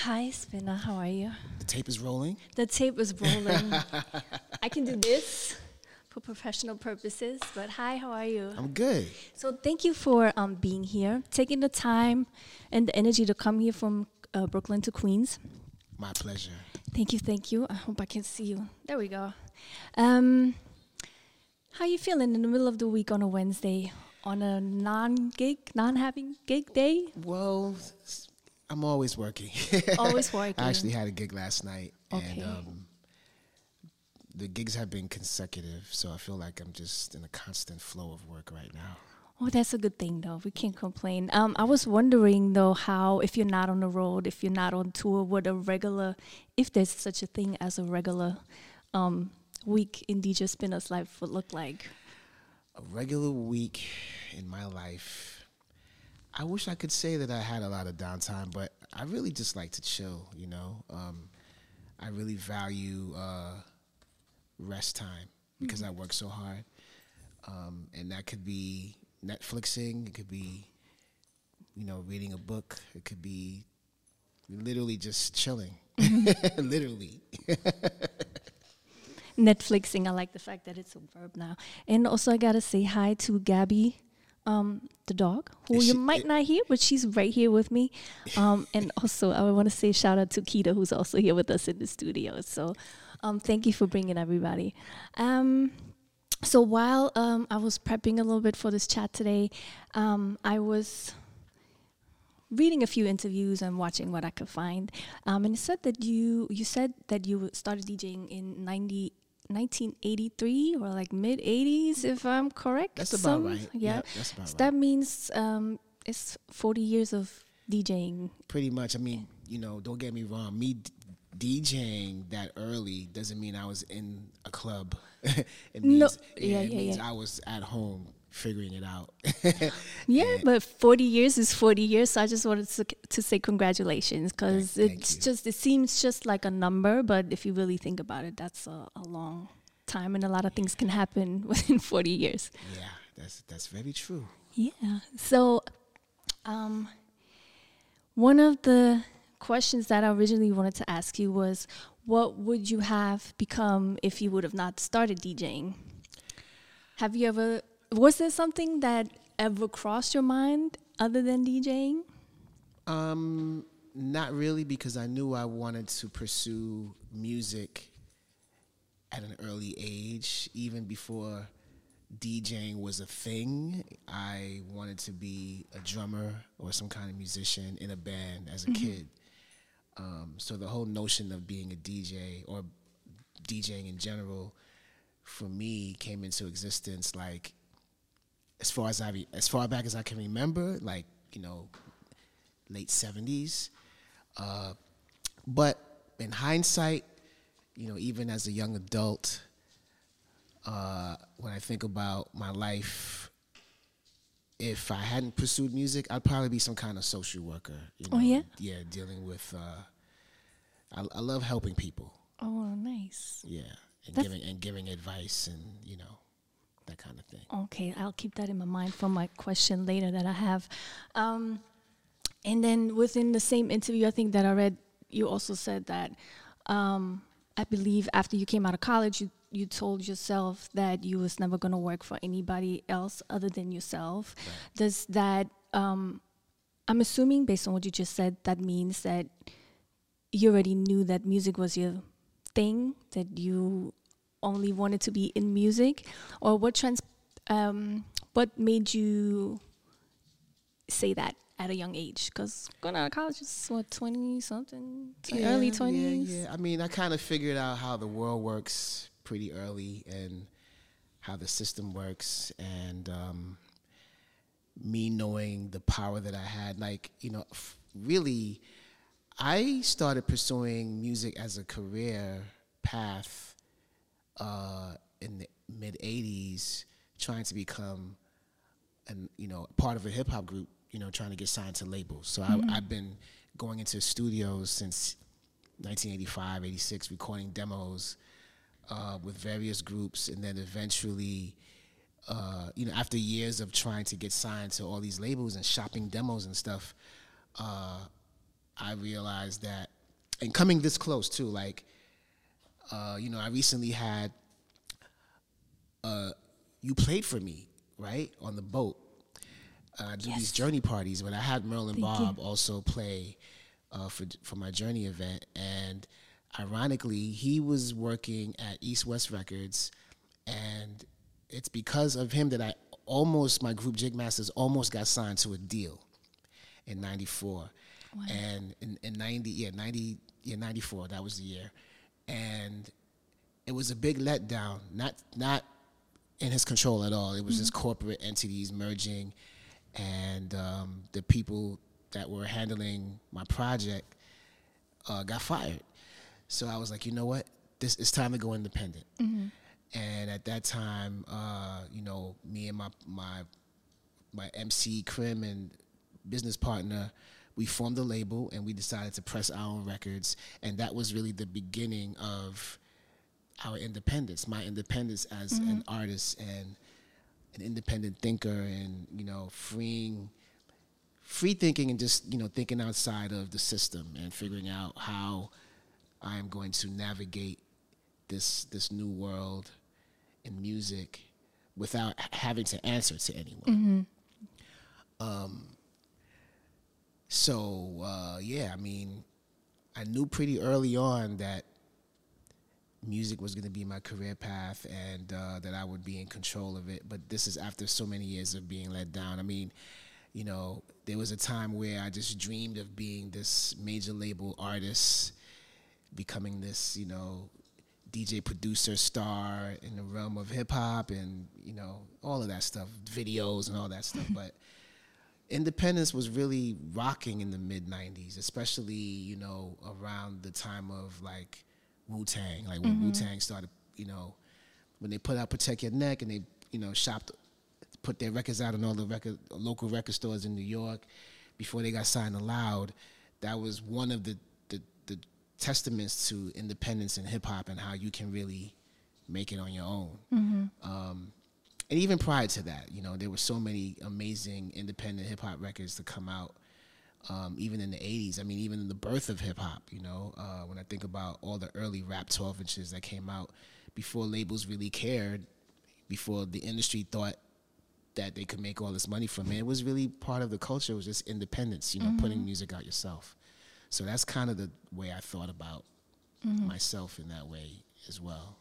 Hi, Spinna. How are you? The tape is rolling. The tape is rolling. I can do this for professional purposes, but hi, how are you? I'm good. So, thank you for um, being here, taking the time and the energy to come here from uh, Brooklyn to Queens. My pleasure. Thank you, thank you. I hope I can see you. There we go. Um, how are you feeling in the middle of the week on a Wednesday, on a non-gig, non-having gig day? Well, I'm always working. Always working. I actually had a gig last night, Okay. and um, the gigs have been consecutive, so I feel like I'm just in a constant flow of work right now. Oh, that's a good thing, though. We can't complain. Um, I was wondering though how, if you're not on the road, if you're not on tour, what a regular, if there's such a thing as a regular um, week in DJ Spinna's life would look like. A regular week in my life. I wish I could say that I had a lot of downtime, but I really just like to chill. You know, um, I really value uh, rest time because I work so hard, um, and that could be Netflixing. It could be, you know, reading a book. It could be literally just chilling. literally. Netflixing. I like the fact that it's a verb now. And also, I gotta say hi to Gabby, um, the dog, who Is you she- might i- not hear, but she's right here with me. Um, and also, I want to say shout out to Kita, who's also here with us in the studio. So, um, thank you for bringing everybody. Um, so while um, I was prepping a little bit for this chat today, um, I was reading a few interviews and watching what I could find. Um, and it said that you you said that you started DJing in 90, 1983 or like mid 80s, if I'm correct. That's about Some- right. Yeah. That's about So right. that means um, it's 40 years of DJing. Pretty much. I mean, you know, don't get me wrong. Me d- DJing that early doesn't mean I was in a club. it means, No, yeah, yeah, it yeah, means yeah. I was at home figuring it out. Yeah, but 40 years is 40 years. So I just wanted to, to say congratulations because it's you. just, it seems just like a number. But if you really think about it, that's a, a long time and a lot of things can happen within 40 years. yeah, that's that's very true. Yeah. So, um, one of the questions that I originally wanted to ask you was, what would you have become if you would have not started DJing? Have you ever? Was there something that ever crossed your mind other than DJing? Um, not really, because I knew I wanted to pursue music at an early age, even before DJing was a thing. I wanted to be a drummer or some kind of musician in a band as a kid. Um, so the whole notion of being a DJ or DJing in general, for me, came into existence like as far as I as far back as I can remember, like you know, late seventies. Uh, but in hindsight, you know, even as a young adult, uh, when I think about my life, if I hadn't pursued music, I'd probably be some kind of social worker. You know? Oh, yeah? yeah, dealing with. Uh, I, I love helping people. Oh, nice. Yeah, and That's- giving and giving advice and you know that kind of thing. Okay, I'll keep that in my mind for my question later that I have. Um, and then within the same interview, I think that I read, you also said that um, I believe after you came out of college, you you told yourself that you was never going to work for anybody else other than yourself. Does that? Um, I'm assuming based on what you just said, that means that you already knew that music was your thing, that you only wanted to be in music, or what trans, um, what made you say that at a young age? Because going out of college is what twenty something, early twenties. Yeah, yeah. I mean, I kind of figured out how the world works pretty early and how the system works, and um, me knowing the power that I had. Like, you know, f- really, I started pursuing music as a career path uh, in the mid '80s, trying to become and you know part of a hip hop group you know trying to get signed to labels. So I, i've been going into studios since 1985 86 recording demos uh, with various groups. And then eventually uh, you know after years of trying to get signed to all these labels and shopping demos and stuff uh, I I realized that, and coming this close too, like, uh, you know, I recently had, uh, you played for me, right, on the boat. Uh, I do Yes. these journey parties, but I had Merlin Thank Bobb you. also play uh, for for my journey event, and ironically, he was working at East West Records, and it's because of him that I almost my group Jigmastas almost got signed to a deal in '94, and in, in '90 yeah '90 yeah '94 that was the year, and it was a big letdown. Not not in his control at all. It was just corporate entities merging, and um, the people that were handling my project uh, got fired. So I was like, you know what? This it's time to go independent. And at that time, uh, you know, me and my my my MC Krim and business partner, we formed a label and we decided to press our own records, and that was really the beginning of our independence, my independence as an artist and an independent thinker, and you know, freeing, free thinking, and just you know, thinking outside of the system and figuring out how I am going to navigate this this new world in music without having to answer to anyone. Um, so uh, yeah, I mean, I knew pretty early on that music was going to be my career path and uh, that I would be in control of it. But this is after so many years of being let down. I mean, you know, there was a time where I just dreamed of being this major label artist, becoming this, you know, DJ producer star in the realm of hip hop and, you know, all of that stuff, videos and all that stuff. but independence was really rocking in the mid 90s, especially, you know, around the time of like Wu Tang, like when Wu Tang started, you know, when they put out Protect Your Neck and they, you know, shopped, put their records out in all the record, local record stores in New York before they got signed to Loud. That was one of the, the, the testaments to independence in hip hop and how you can really make it on your own. Um, and even prior to that, you know, there were so many amazing independent hip hop records to come out. Um, even in the '80s, I mean, even in the birth of hip hop, you know, uh, when I think about all the early rap 12 inches that came out before labels really cared, before the industry thought that they could make all this money from it, it was really part of the culture. It was just independence, you know, putting music out yourself. So that's kind of the way I thought about myself in that way as well.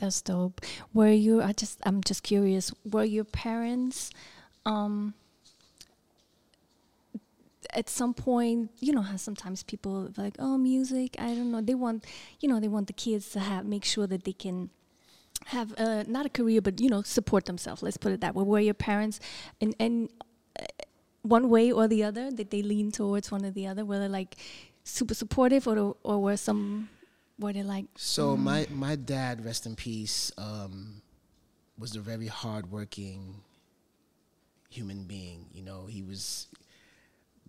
That's dope. Were you? I just, I'm just curious. Were your parents, um, at some point, you know how sometimes people like, oh, music. I don't know. They want, you know, they want the kids to have make sure that they can have uh, not a career, but you know, support themselves. Let's put it that way. Were your parents, and and uh, one way or the other, did they lean towards one or the other? Were they like super supportive, or or were some were they like So my my dad, rest in peace, um, was a very hardworking human being. You know, he was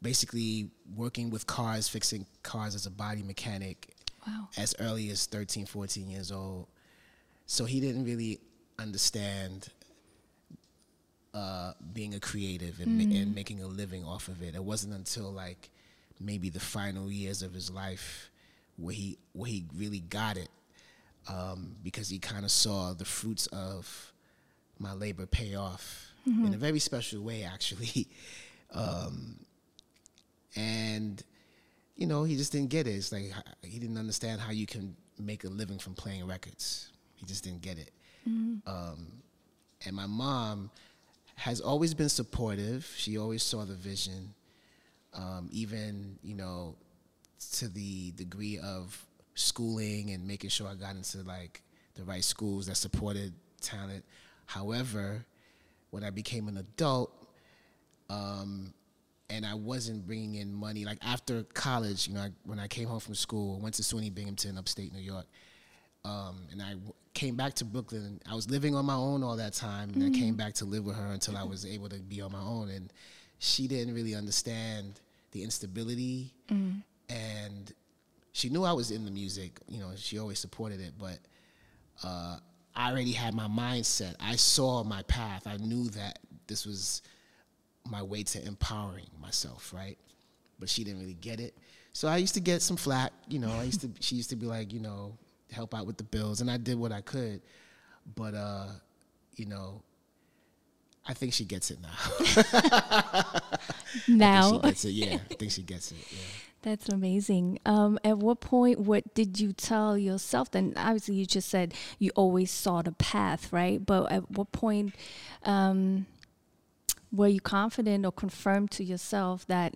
basically working with cars, fixing cars as a body mechanic wow? as early as 13, 14 years old. So he didn't really understand uh, being a creative and, ma- and making a living off of it. It wasn't until like maybe the final years of his life where he where he really got it um, because he kind of saw the fruits of my labor pay off in a very special way, actually. um, and you know, he just didn't get it. It's like he didn't understand how you can make a living from playing records. He just didn't get it. Um, and my mom has always been supportive. She always saw the vision, um, even you know, to the degree of schooling and making sure I got into like the right schools that supported talent. However, when I became an adult, um, and I wasn't bringing in money. Like after college, you know, I, when I came home from school, I went to SUNY Binghamton, upstate New York, um, and I w- came back to Brooklyn. I was living on my own all that time, and I came back to live with her until I was able to be on my own. And she didn't really understand the instability, and she knew I was in the music. You know, she always supported it, but uh, I already had my mindset. I saw my path. I knew that this was my way to empowering myself, right? But she didn't really get it. So I used to get some flack, you know. I used to she used to be like, you know, help out with the bills, and I did what I could. But uh, you know, I think she gets it now. now, she gets it. Yeah, I think she gets it. Yeah. That's amazing. Um, at what point, what did you tell yourself? Then, obviously, you just said you always saw the path, right? But at what point um, were you confident or confirmed to yourself that,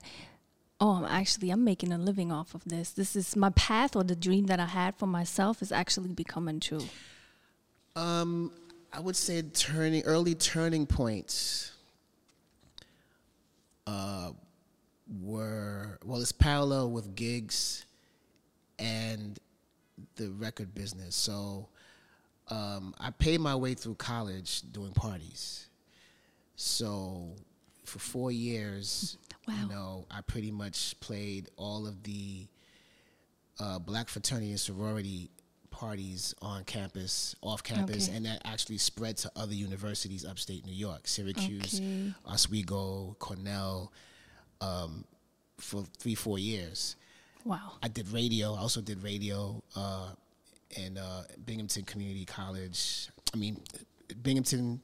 oh, actually, I'm making a living off of this? This is my path, or the dream that I had for myself is actually becoming true. Um, I would say turning early turning points. Uh, were well, it's parallel with gigs and the record business. So um, I paid my way through college doing parties. So for four years, wow. you know, I pretty much played all of the uh, black fraternity and sorority parties on campus, off campus, Okay. and that actually spread to other universities upstate New York, Syracuse, Okay. Oswego, Cornell, um, for three, four years. Wow. I did radio. I also did radio uh, in uh, Binghamton Community College. I mean, Binghamton.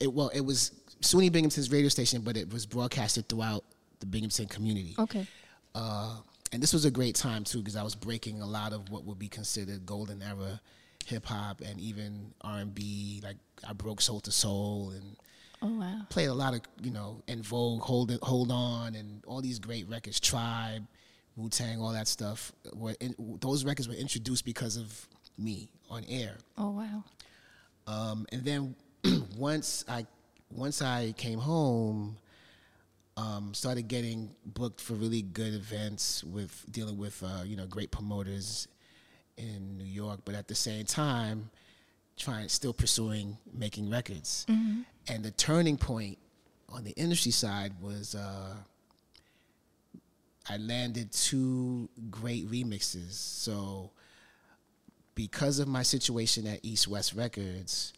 It well, it was SUNY Binghamton's radio station, but it was broadcasted throughout the Binghamton community. Okay. Uh, and this was a great time too because I was breaking a lot of what would be considered golden era hip hop and even R and B. Like I broke Soul II Soul and Oh, wow. played a lot of you know En Vogue, Hold It, Hold On, and all these great records, Tribe, Wu Tang, all that stuff. Were in, those records were introduced because of me on air. Oh, wow. Um, and then once I once I came home, um, started getting booked for really good events with dealing with uh, you know great promoters in New York, but at the same time, trying still pursuing making records. And the turning point on the industry side was uh, I landed two great remixes. So because of my situation at East West Records,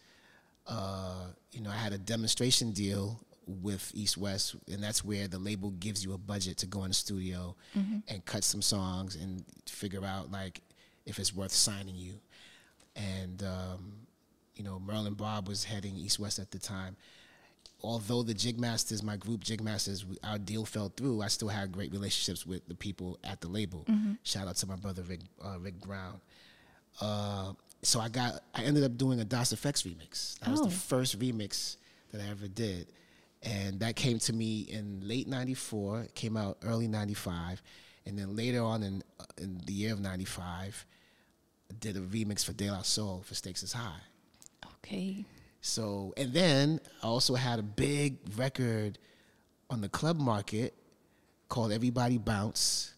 uh, you know, I had a demonstration deal with East West, and that's where the label gives you a budget to go in the studio and cut some songs and figure out like if it's worth signing you. And um, you know, Merlin Bobb was heading East West at the time. Although the Jigmastas, my group Jigmastas, our deal fell through, I still had great relationships with the people at the label. Shout out to my brother Rick, uh, Rick Brown. Uh, so I got, I ended up doing a Das EFX remix. That was Oh. the first remix that I ever did, and that came to me in late '94. Came out early '95, and then later on in uh, in the year of '95, I did a remix for De La Soul for Stakes Is High. Okay. So, and then I also had a big record on the club market called Everybody Bounce.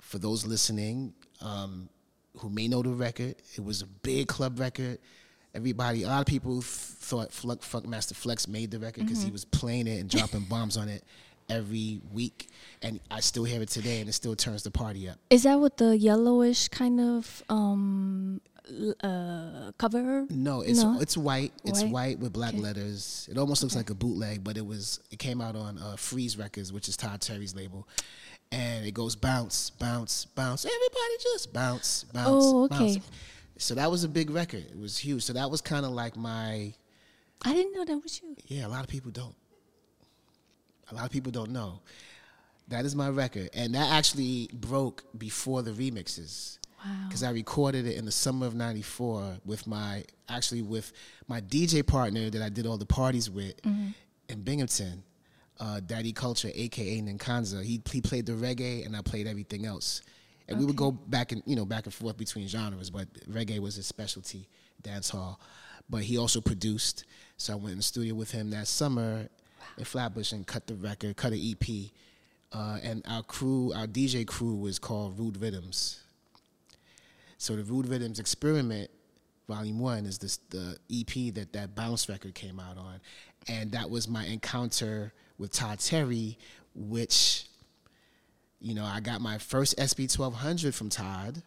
For those listening um, who may know the record, it was a big club record. Everybody, a lot of people th- thought Fluck, Funkmaster Flex made the record because he was playing it and dropping bombs on it every week. And I still hear it today and it still turns the party up. Is that with the yellowish kind of um, uh, cover? No, it's No? it's white. It's White? white with black Okay. letters. It almost looks like a bootleg, but it was it came out on uh, Freeze Records, which is Todd Terry's label, and it goes bounce, bounce, bounce. Everybody just bounce, bounce. Oh, bounce. okay. So that was a big record. It was huge. So that was kind of like my I didn't know that was you. yeah. A lot of people don't. A lot of people don't know. That is my record, and that actually broke before the remixes Wow. because I recorded it in the summer of '94 with my actually with my DJ partner that I did all the parties with in Binghamton, uh, Daddy Culture, aka Nkanza. He he played the reggae and I played everything else, and we would go back and you know back and forth between genres, but reggae was his specialty, dance hall. But he also produced, so I went in the studio with him that summer in Flatbush and cut the record, cut an EP. Uh, and our crew, our DJ crew, was called Rude Rhythms. So the Rude Rhythms Experiment, Volume One, is this the EP that that Bounce record came out on, and that was my encounter with Todd Terry, which, you know, I got my first SP twelve hundred from Todd,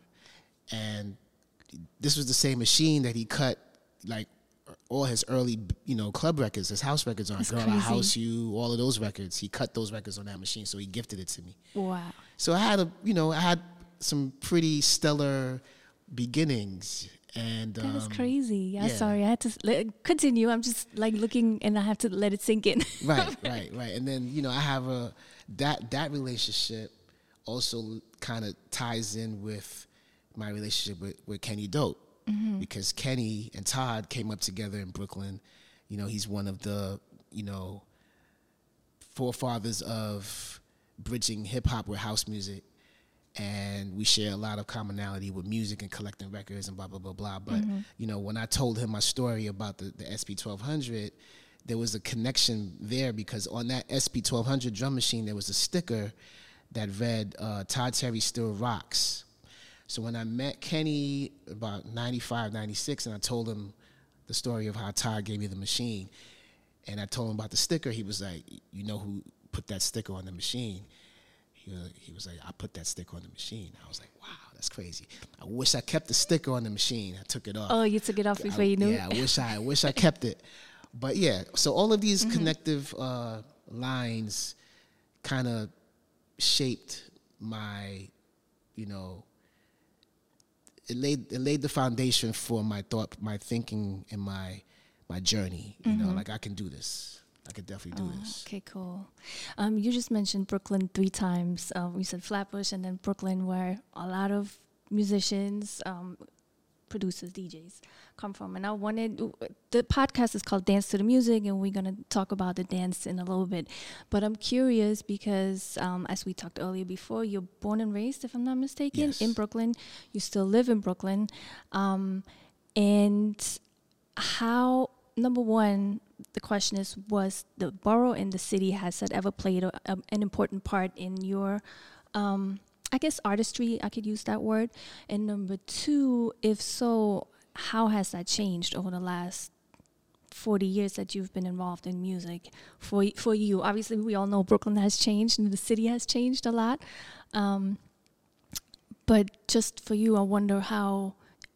and this was the same machine that he cut like all his early, you know, club records, his house records on That's Girl I. House You, all of those records. He cut those records on that machine, so he gifted it to me. Wow. So I had a, you know, I had some pretty stellar beginnings, and That is um, crazy. Yeah, yeah. sorry. I had to let, continue. I'm just like looking and I have to let it sink in. right, right, right. And then you know, I have a that that relationship also kind of ties in with my relationship with, with Kenny Dope because Kenny and Todd came up together in Brooklyn. You know, he's one of the you know forefathers of bridging hip hop with house music. And we share a lot of commonality with music and collecting records and blah blah blah blah. But you know, when I told him my story about the, the SP twelve hundred, there was a connection there because on that SP twelve hundred drum machine there was a sticker that read uh, Todd Terry still rocks. So when I met Kenny about 95, 96, and I told him the story of how Todd gave me the machine, and I told him about the sticker, he was like, "You know who put that sticker on the machine?" He was, he was like, "I put that sticker on the machine." I was like, "Wow, that's crazy." I wish I kept the sticker on the machine. I took it off. oh, you took it off before I- you knew Yeah, it? I wish I, I wish I kept it. But yeah, so all of these Mm-hmm. connective uh, lines kind of shaped my, you know, it laid it laid the foundation for my thought, my thinking, and my my journey. You know, like I can do this. I could definitely do. Oh, this. Okay, cool. Um, you just mentioned Brooklyn three times. Um, you said Flatbush and then Brooklyn, where a lot of musicians, um, producers, DJs come from. And I wanted the podcast is called Dance to the Music, and we're gonna talk about the dance in a little bit. But I'm curious because, um, as we talked earlier before, you're born and raised, if I'm not mistaken, Yes. in Brooklyn. You still live in Brooklyn, um, and how number one the question is was the borough and the city has that ever played a, a, an important part in your um, i guess artistry i could use that word? And number two if so how has that changed over the last 40 years that you've been involved in music for for you? Obviously we all know brooklyn has changed and the city has changed a lot um, but just for you i wonder how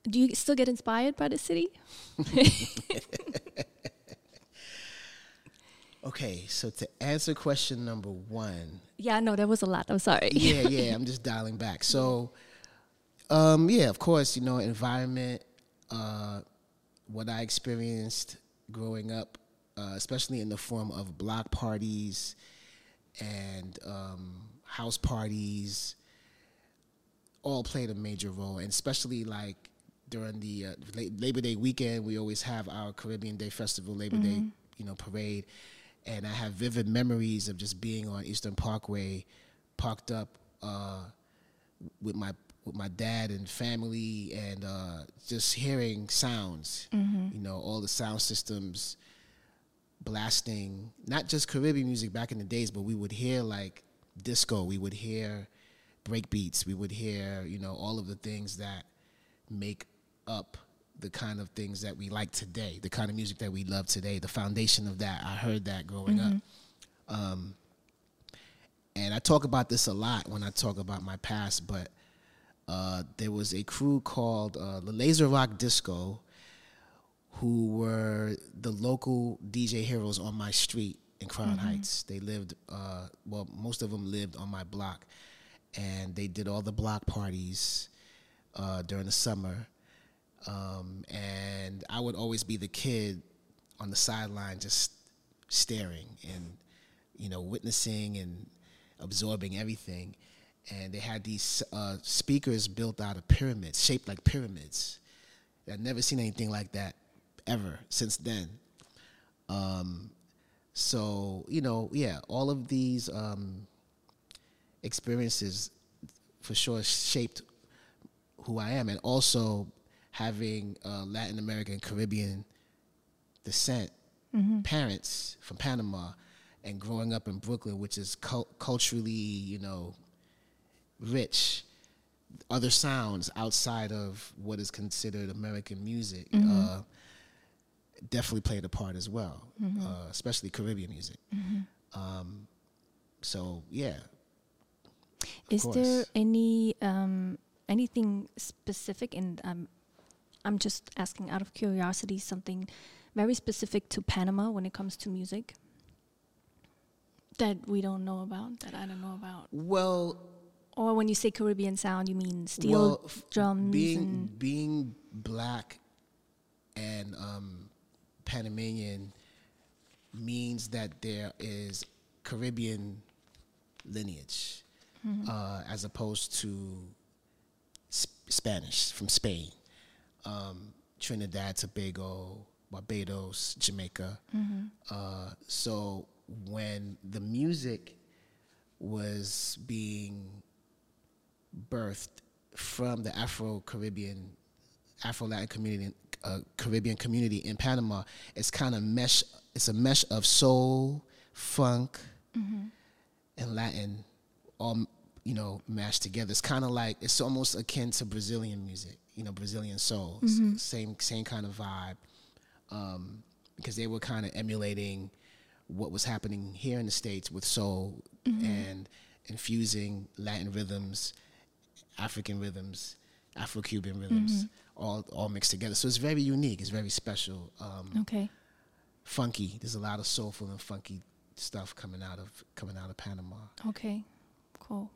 do you still get inspired by the city Okay, so to answer question number one, Yeah, no, that was a lot. I'm sorry. yeah, yeah. I'm just dialing back. So, um, yeah, of course, you know, environment, uh, what I experienced growing up, uh, especially in the form of block parties and um, house parties, all played a major role, and especially like during the uh, Labor Day weekend, we always have our Caribbean Day Festival, Labor Day, you know, parade, and I have vivid memories of just being on Eastern Parkway, parked up uh, with my with my dad and family, and uh, just hearing sounds, you know, all the sound systems blasting, not just Caribbean music back in the days, but we would hear like disco, we would hear break beats, we would hear, you know, all of the things that make up the kind of things that we like today, the kind of music that we love today, the foundation of that. I heard that growing up. Um, and I talk about this a lot when I talk about my past, but uh, there was a crew called uh, the Laser Rock Disco who were the local DJ heroes on my street in Crown Heights. They lived, uh, well, most of them lived on my block, and they did all the block parties uh, during the summer. Um, and I would always be the kid on the sideline just staring and, you know, witnessing and absorbing everything. And they had these uh, speakers built out of pyramids, shaped like pyramids. I've never seen anything like that ever since then. Um, so you know, yeah, all of these um, experiences for sure shaped who I am, and also having uh, Latin American Caribbean descent, parents from Panama, and growing up in Brooklyn, which is cul- culturally, you know, rich. Other sounds outside of what is considered American music uh, definitely played a part as well, uh, especially Caribbean music. Um, so yeah, Is course. there any um, anything specific? And um, I'm just asking out of curiosity, something very specific to Panama when it comes to music that we don't know about, that I don't know about? Well, Or when you say Caribbean sound, you mean steel well, drums being being black and um, Panamanian means that there is Caribbean lineage uh, as opposed to sp- Spanish from Spain, um, Trinidad, Tobago, Barbados, Jamaica. Uh, so when the music was being birthed from the Afro Caribbean, Afro Latin community, uh, Caribbean community in Panama. It's kind of mesh. It's a mesh of soul, funk, and Latin, all you know, mashed together. It's kind of like it's almost akin to Brazilian music. You know, Brazilian soul. S- Same same kind of vibe, um, because they were kind of emulating what was happening here in the states with soul and infusing Latin rhythms, African rhythms, Afro-Cuban rhythms, all all mixed together. So it's very unique. It's very special. Um, okay. funky. There's a lot of soulful and funky stuff coming out of coming out of Panama. Okay, cool.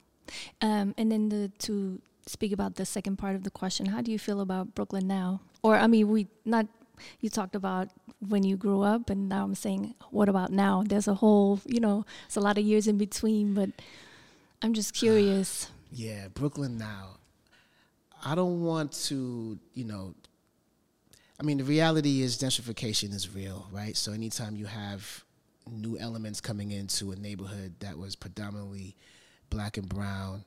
Um, and then the to speak about the second part of the question, how do you feel about Brooklyn now? Or I mean, we not you talked about when you grew up, and now I'm saying, what about now? There's a whole, you know, it's a lot of years in between, but I'm just curious. Yeah, Brooklyn now. I don't want to, you know. I mean, the reality is gentrification is real, right? So anytime you have new elements coming into a neighborhood that was predominantly black and brown,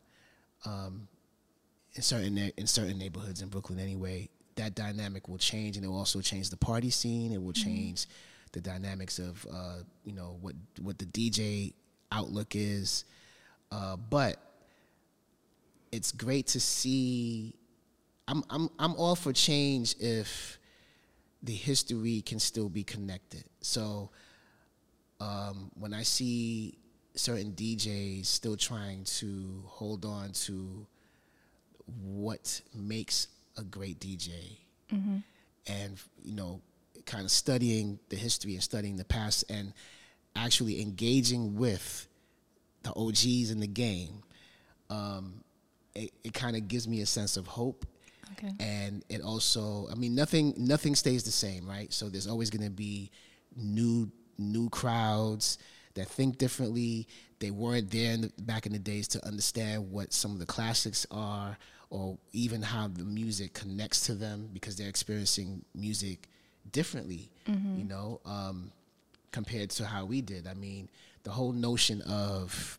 um, in certain in certain neighborhoods in Brooklyn anyway, that dynamic will change, and it will also change the party scene. It will change the dynamics of uh, you know what what the DJ outlook is, uh, but it's great to see. I'm I'm I'm all for change if the history can still be connected. So um, when I see certain DJs still trying to hold on to what makes a great DJ, and you know, kind of studying the history and studying the past, and actually engaging with the OGs in the game, um, it, it kind of gives me a sense of hope. Okay. and it also i mean nothing nothing stays the same right? So there's always going to be new new crowds that think differently. They weren't there in the, back in the days to understand what some of the classics are or even how the music connects to them because they're experiencing music differently you know um, compared to how we did. I mean the whole notion of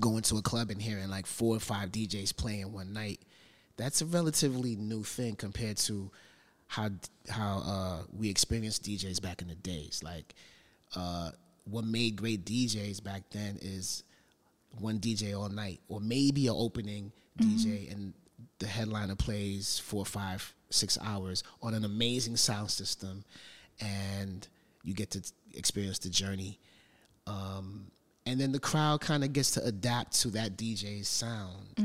going to a club and hearing like four or five DJs playing one night, that's a relatively new thing compared to how how uh, we experienced DJs back in the days. Like, uh, what made great DJs back then is one DJ all night, or maybe an opening DJ, and the headliner plays four, five, six hours on an amazing sound system, and you get to experience the journey. Um, and then the crowd kind of gets to adapt to that DJ's sound,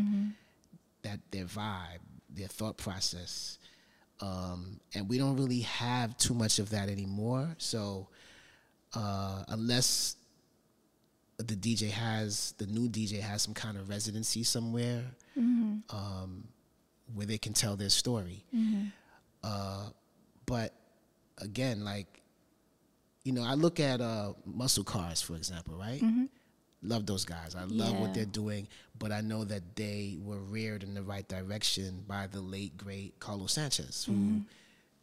that their vibe, their thought process. Um, and we don't really have too much of that anymore. So uh, unless the DJ has the new DJ has some kind of residency somewhere um, where they can tell their story. Uh, but again, like you know, I look at uh, Musclecars, for example, right? Love those guys. I love Yeah. what they're doing, but I know that they were reared in the right direction by the late great Carlos Sanchez, who,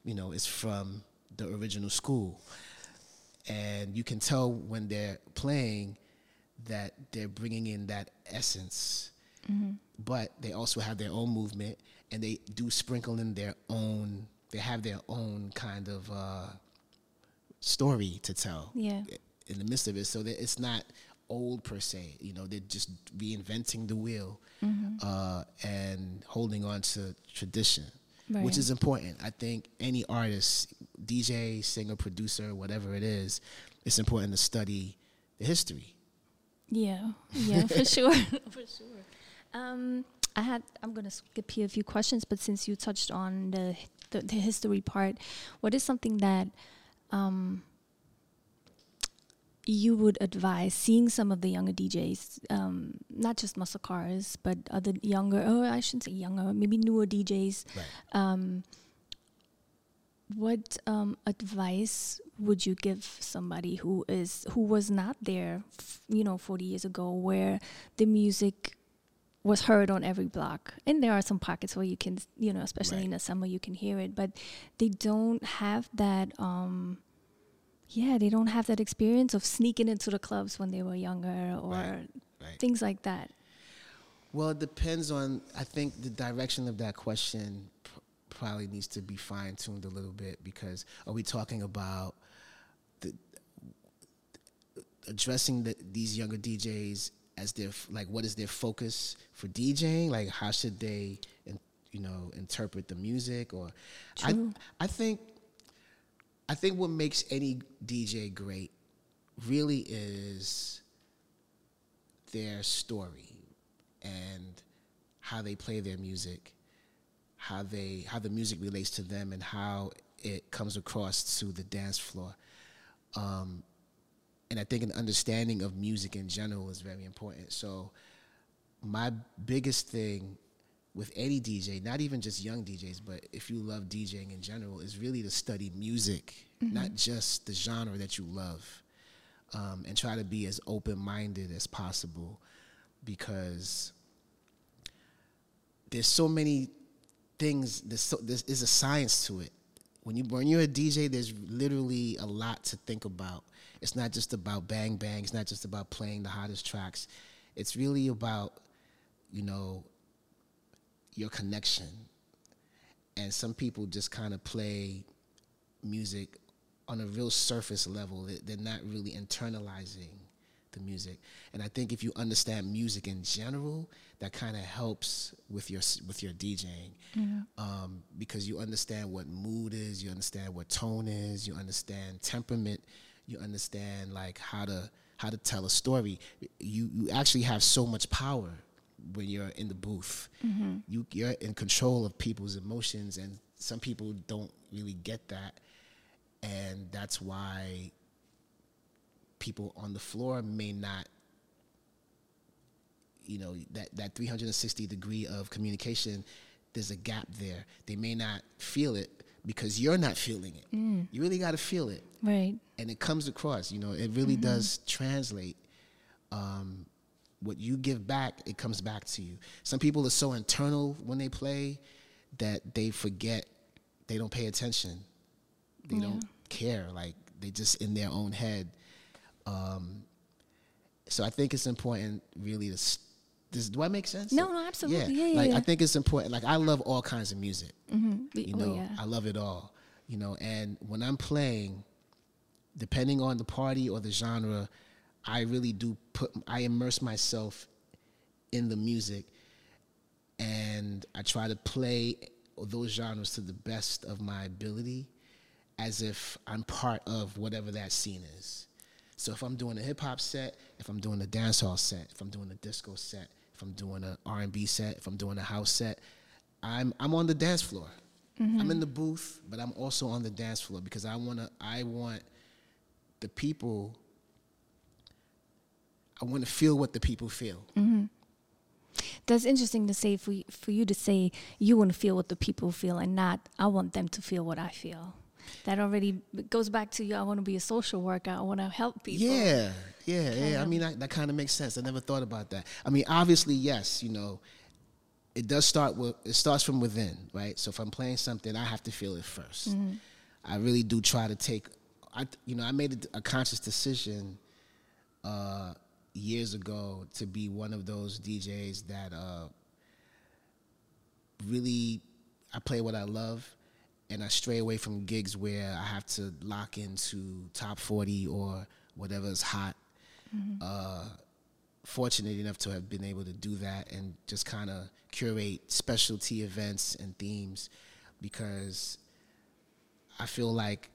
you know, is from the original school, and you can tell when they're playing that they're bringing in that essence, but they also have their own movement, and they do sprinkle in their own. They have their own kind of. Uh, story to tell Yeah. in the midst of it so that it's not old per se you know they're just reinventing the wheel uh, and holding on to tradition Right. which is important i think any artist dj singer producer whatever it is it's important to study the history Yeah, yeah, for sure, for sure. Um, I had. I'm gonna skip here a few questions, but since you touched on the the, the history part, what is something that um, you would advise seeing some of the younger DJs, um, not just Musclecars, but other younger, oh, I shouldn't say younger, maybe newer DJs. Right. Um, what um, advice would you give somebody who is who was not there, f- you know, 40 years ago, where the music was heard on every block? And there are some pockets where you can, you know, especially Right. in the summer, you can hear it, but they don't have that. Um, yeah, they don't have that experience of sneaking into the clubs when they were younger or Right, right. things like that. Well, it depends on. I think the direction of that question pr- probably needs to be fine tuned a little bit because are we talking about the addressing the, these younger DJs as their f- like what is their focus for DJing? Like how should they, in, you know, interpret the music? Or True. I I think I think what makes any DJ great really is their story and how they play their music, how they how the music relates to them, and how it comes across to the dance floor. Um, and I think an understanding of music in general is very important. So, my biggest thing with any DJ, not even just young DJs, but if you love DJing in general, is really to study music, not just the genre that you love, um, and try to be as open minded as possible because there's so many things. There's, so, there's is a science to it. When you when you're a DJ, there's literally a lot to think about. It's not just about bang bang. It's not just about playing the hottest tracks. It's really about you know your connection. And some people just kind of play music on a real surface level. They- They're not really internalizing the music. And I think if you understand music in general, that kind of helps with your with your DJing, um, because you understand what mood is, you understand what tone is, you understand temperament, you understand like how to how to tell a story. You you actually have so much power when you're in the booth. Mm-hmm. You you're in control of people's emotions, and some people don't really get that, and that's why people on the floor may not you know that that 360 degree of communication there's a gap there. They may not feel it because you're not feeling it. Mm. You really got to feel it. Right. and it comes across you know it really mm-hmm. does translate um, what you give back it comes back to you. Some people are so internal when they play that they forget they don't pay attention. They don't care like they just in their own head. Um, so i think it's important really to s- does, do i make sense? No, no, absolutely. Yeah, yeah, like yeah. i think it's important like i love all kinds of music We- you oh, know yeah. i love it all you know and when i'm playing depending on the party or the genre i really do put i immerse myself in the music and i try to play those genres to the best of my ability as if i'm part of whatever that scene is. So if i'm doing a hip-hop set if i'm doing a dancehall set if i'm doing a disco set if i'm doing a r&b set if i'm doing a house set i'm, I'm on the dance floor. Mm-hmm. I'm in the booth but i'm also on the dance floor because i want to i want the people i want to feel what the people feel That's interesting to say for for you to say you want to feel what the people feel and not I want them to feel what I feel. That already goes back to you. I want to be a social worker. I want to help people. Yeah, yeah, yeah. I mean, that, that kind of makes sense. I never thought about that. I mean, obviously, yes. You know, it does start with it starts from within, right? So if I'm playing something, I have to feel it 1st I really do try to take. I, you know, I made a, a conscious decision uh, years ago to be one of those DJs that uh, really I play what I love and I stray away from gigs where I have to lock into top 40 or whatever is hot. Uh, fortunate enough to have been able to do that and just kind of curate specialty events and themes because I feel like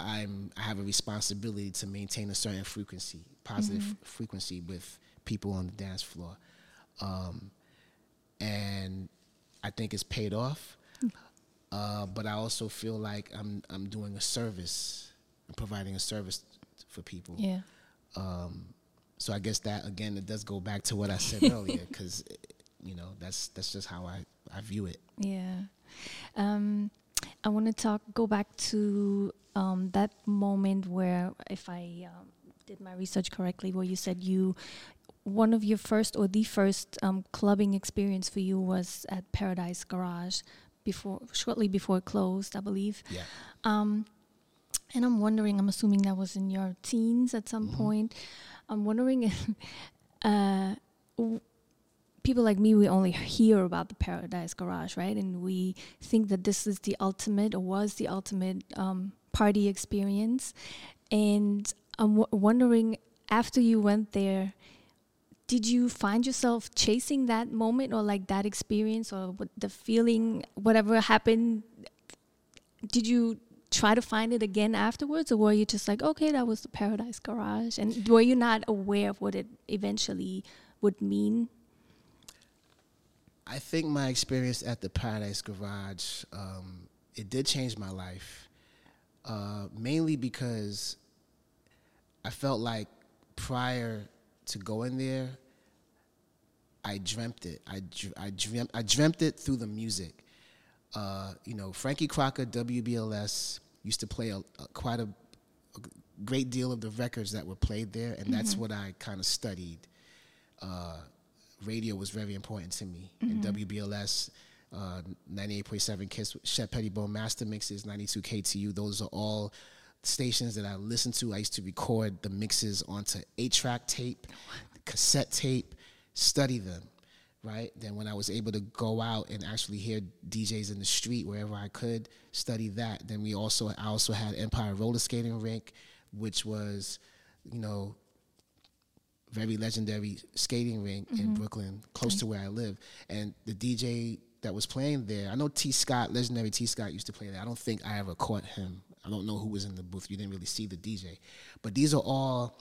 I'm I have a responsibility to maintain a certain frequency, positive f- frequency with people on the dance floor, um, and I think it's paid off. Uh, but I also feel like I'm I'm doing a service and providing a service for people. Yeah. Um, so I guess that again, it does go back to what I said earlier, because you know that's that's just how I I view it. Yeah. Um, I want to talk. Go back to um, that moment where, if I um, did my research correctly, where you said you one of your first or the first um, clubbing experience for you was at Paradise Garage before shortly before it closed, I believe. Yeah. Um, and I'm wondering, I'm assuming that was in your teens at some Mhm. point. I'm wondering if uh, w- people like me, we only hear about the Paradise Garage, right? And we think that this is the ultimate or was the ultimate um, party experience. And I'm wondering, after you went there, did you find yourself chasing that moment or like that experience or the feeling, whatever happened? Did you try to find it again afterwards, or were you just like, okay, that was the Paradise Garage, and were you not aware of what it eventually would mean? I think my experience at the Paradise Garage, um, it did change my life, uh, mainly because I felt like prior to going there, I dreamt it. I, I dreamt I dreamt it through the music. Uh, you know, Frankie Crocker, WBLS used to play a, a quite a, a great deal of the records that were played there, and that's what I kind of studied. Uh, radio was very important to me. And WBLS, uh, 98.7 Kiss, Shep Pettibone Master Mixes, 92 KTU, those are all stations that I listened to. I used to record the mixes onto 8 track tape, cassette tape, study them, right? Then when I was able to go out and actually hear DJs in the street wherever I could, study that. Then we also, I also had Empire Roller Skating Rink, which was, you know, very legendary skating rink in mm-hmm. Brooklyn, close to where I live. And the DJ that was playing there, I know Tee Scott, legendary Tee Scott used to play there. I don't think I ever caught him. I don't know who was in the booth. You didn't really see the DJ. But these are all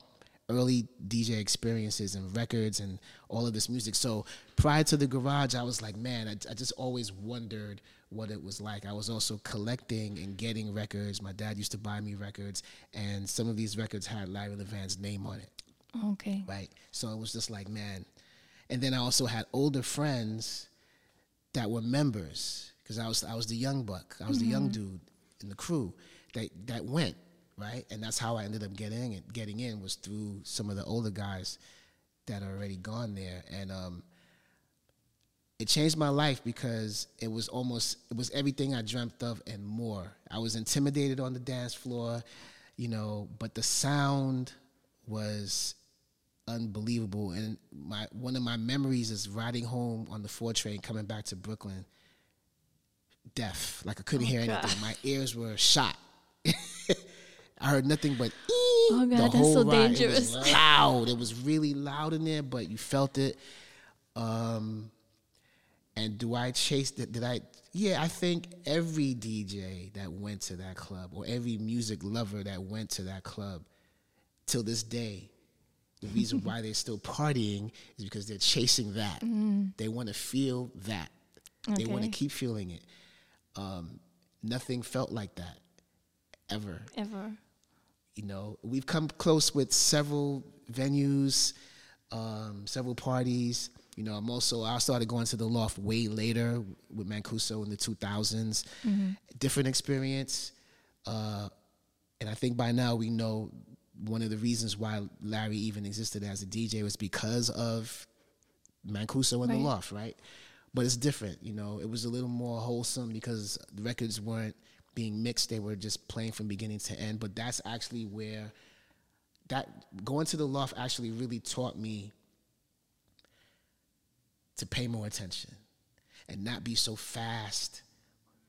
early DJ experiences and records and all of this music. So prior to the garage, I was like, man, I, I just always wondered what it was like. I was also collecting and getting records. My dad used to buy me records, and some of these records had Larry Levan's name on it Okay. right? So it was just like, man. And then I also had older friends that were members because I was I was the young buck, I was the young mm-hmm. dude in the crew that that went right, and that's how I ended up getting it. Getting in was through some of the older guys that are already gone there, and um, it changed my life because it was almost it was everything I dreamt of and more. I was intimidated on the dance floor, you know, but the sound was unbelievable. And my one of my memories is riding home on the four train coming back to Brooklyn, deaf, like I couldn't hear anything. My ears were shot. I heard nothing but Oh the God, that's whole so ride. It was loud. It was really loud in there, but you felt it. Um, and do I chase that? Did I? Yeah, I think every DJ that went to that club or every music lover that went to that club till this day, the reason why they're still partying is because they're chasing that. They want to feel that. They want to keep feeling it. Um, nothing felt like that ever Ever. You know we've come close with several venues um, several parties. You know i'm also i started going to the loft way later with mancuso in the 2000s different experience uh, and i think by now we know one of the reasons why larry even existed as a dj was because of mancuso in Right. the loft right? But it's different you know? It was a little more wholesome because the records weren't being mixed they were just playing from beginning to end. But that's actually where that going to the loft actually really taught me to pay more attention and not be so fast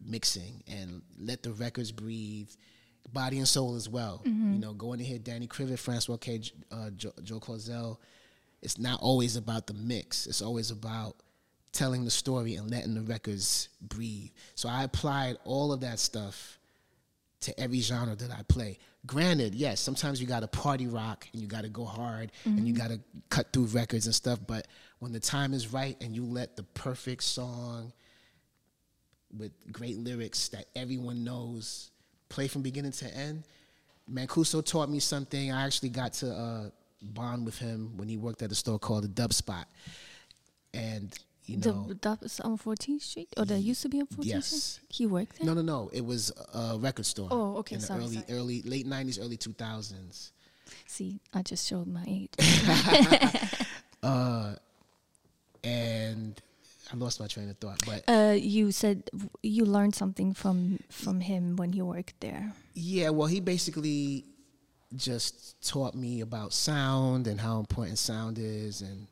mixing and let the records breathe body and soul as well. You know going to hear danny Krivit francois k uh, joe, joe Claussell, it's not always about the mix. It's always about telling the story and letting the records breathe so i applied all of that stuff to every genre that I play. Granted, yes, sometimes you got to party rock and you got to go hard and you got to cut through records and stuff. But when the time is right and you let the perfect song with great lyrics that everyone knows play from beginning to end, Mancuso taught me something. I actually got to uh, bond with him when he worked at a store called the Dub Spot, and you know, the that was on 14th Street, or that used to be on 14th Yes. Street. He worked there. no, no, no, it was a record store. Oh, okay, In the sorry, early, sorry. early, late '90s, early 2000s. See, I just showed my age. and I lost my train of thought. But uh, you said you learned something from from him when you worked there. yeah, well, he basically just taught me about sound and how important sound is, and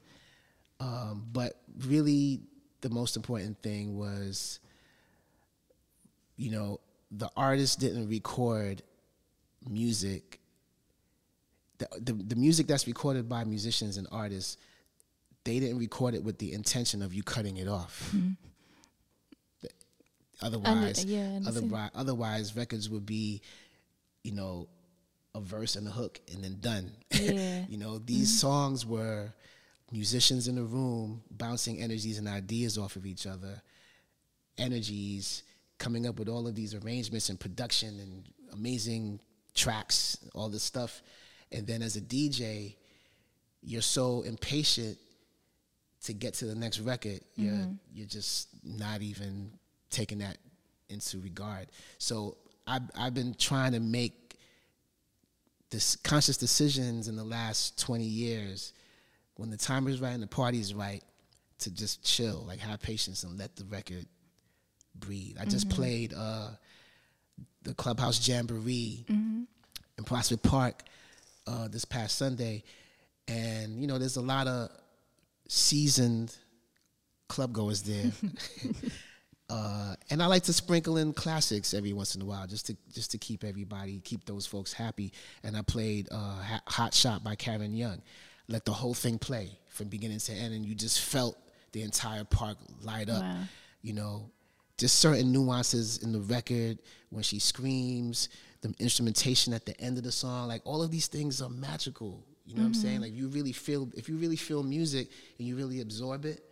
um, but really the most important thing was, you know, the artist didn't record music. The, the, the music that's recorded by musicians and artists, they didn't record it with the intention of you cutting it off. Otherwise, yeah, otherwise, otherwise, records would be, you know, a verse and a hook and then done. Yeah. you know, these songs were musicians in a room bouncing energies and ideas off of each other, energies coming up with all of these arrangements and production and amazing tracks, all this stuff. And then as a DJ, you're so impatient to get to the next record, you're mm-hmm. you're just not even taking that into regard. So I've I've been trying to make this conscious decisions in the last 20 years when the time is right and the party is right to just chill, like have patience and let the record breathe. I just played uh, the Clubhouse Jamboree in Prospect Park uh, this past Sunday, and you know, there's a lot of seasoned club goers there. Uh, and I like to sprinkle in classics every once in a while, just to just to keep everybody, keep those folks happy. And I played uh, "Hot Shot" by Karen Young. Let the whole thing play from beginning to end, and you just felt the entire park light up. Wow. You know, just certain nuances in the record when she screams, the instrumentation at the end of the song, like all of these things are magical. You know what I'm saying? Mm-hmm. Like you really feel if you really feel music and you really absorb it,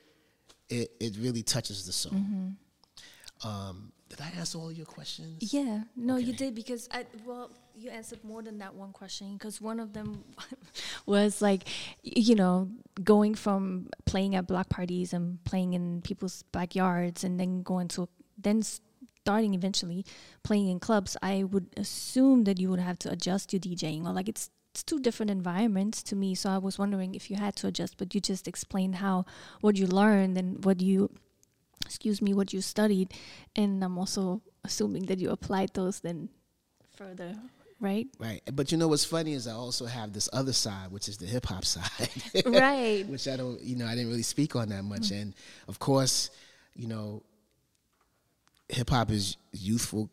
it it really touches the soul. Mm-hmm. Um, did I answer all your questions? Yeah, no, you did because I well, you answered more than that one question because one of them was like, you know, going from playing at block parties and playing in people's backyards and then going to then starting eventually playing in clubs. I would assume that you would have to adjust your DJing or like it's. It's two different environments to me, so I was wondering if you had to adjust. But you just explained how what you learned and what you excuse me, what you studied, and I'm also assuming that you applied those then further, right? Right. But you know what's funny is I also have this other side, which is the hip hop side. Right. which I don't, you know, I didn't really speak on that much. And of course, you know, hip hop is youthful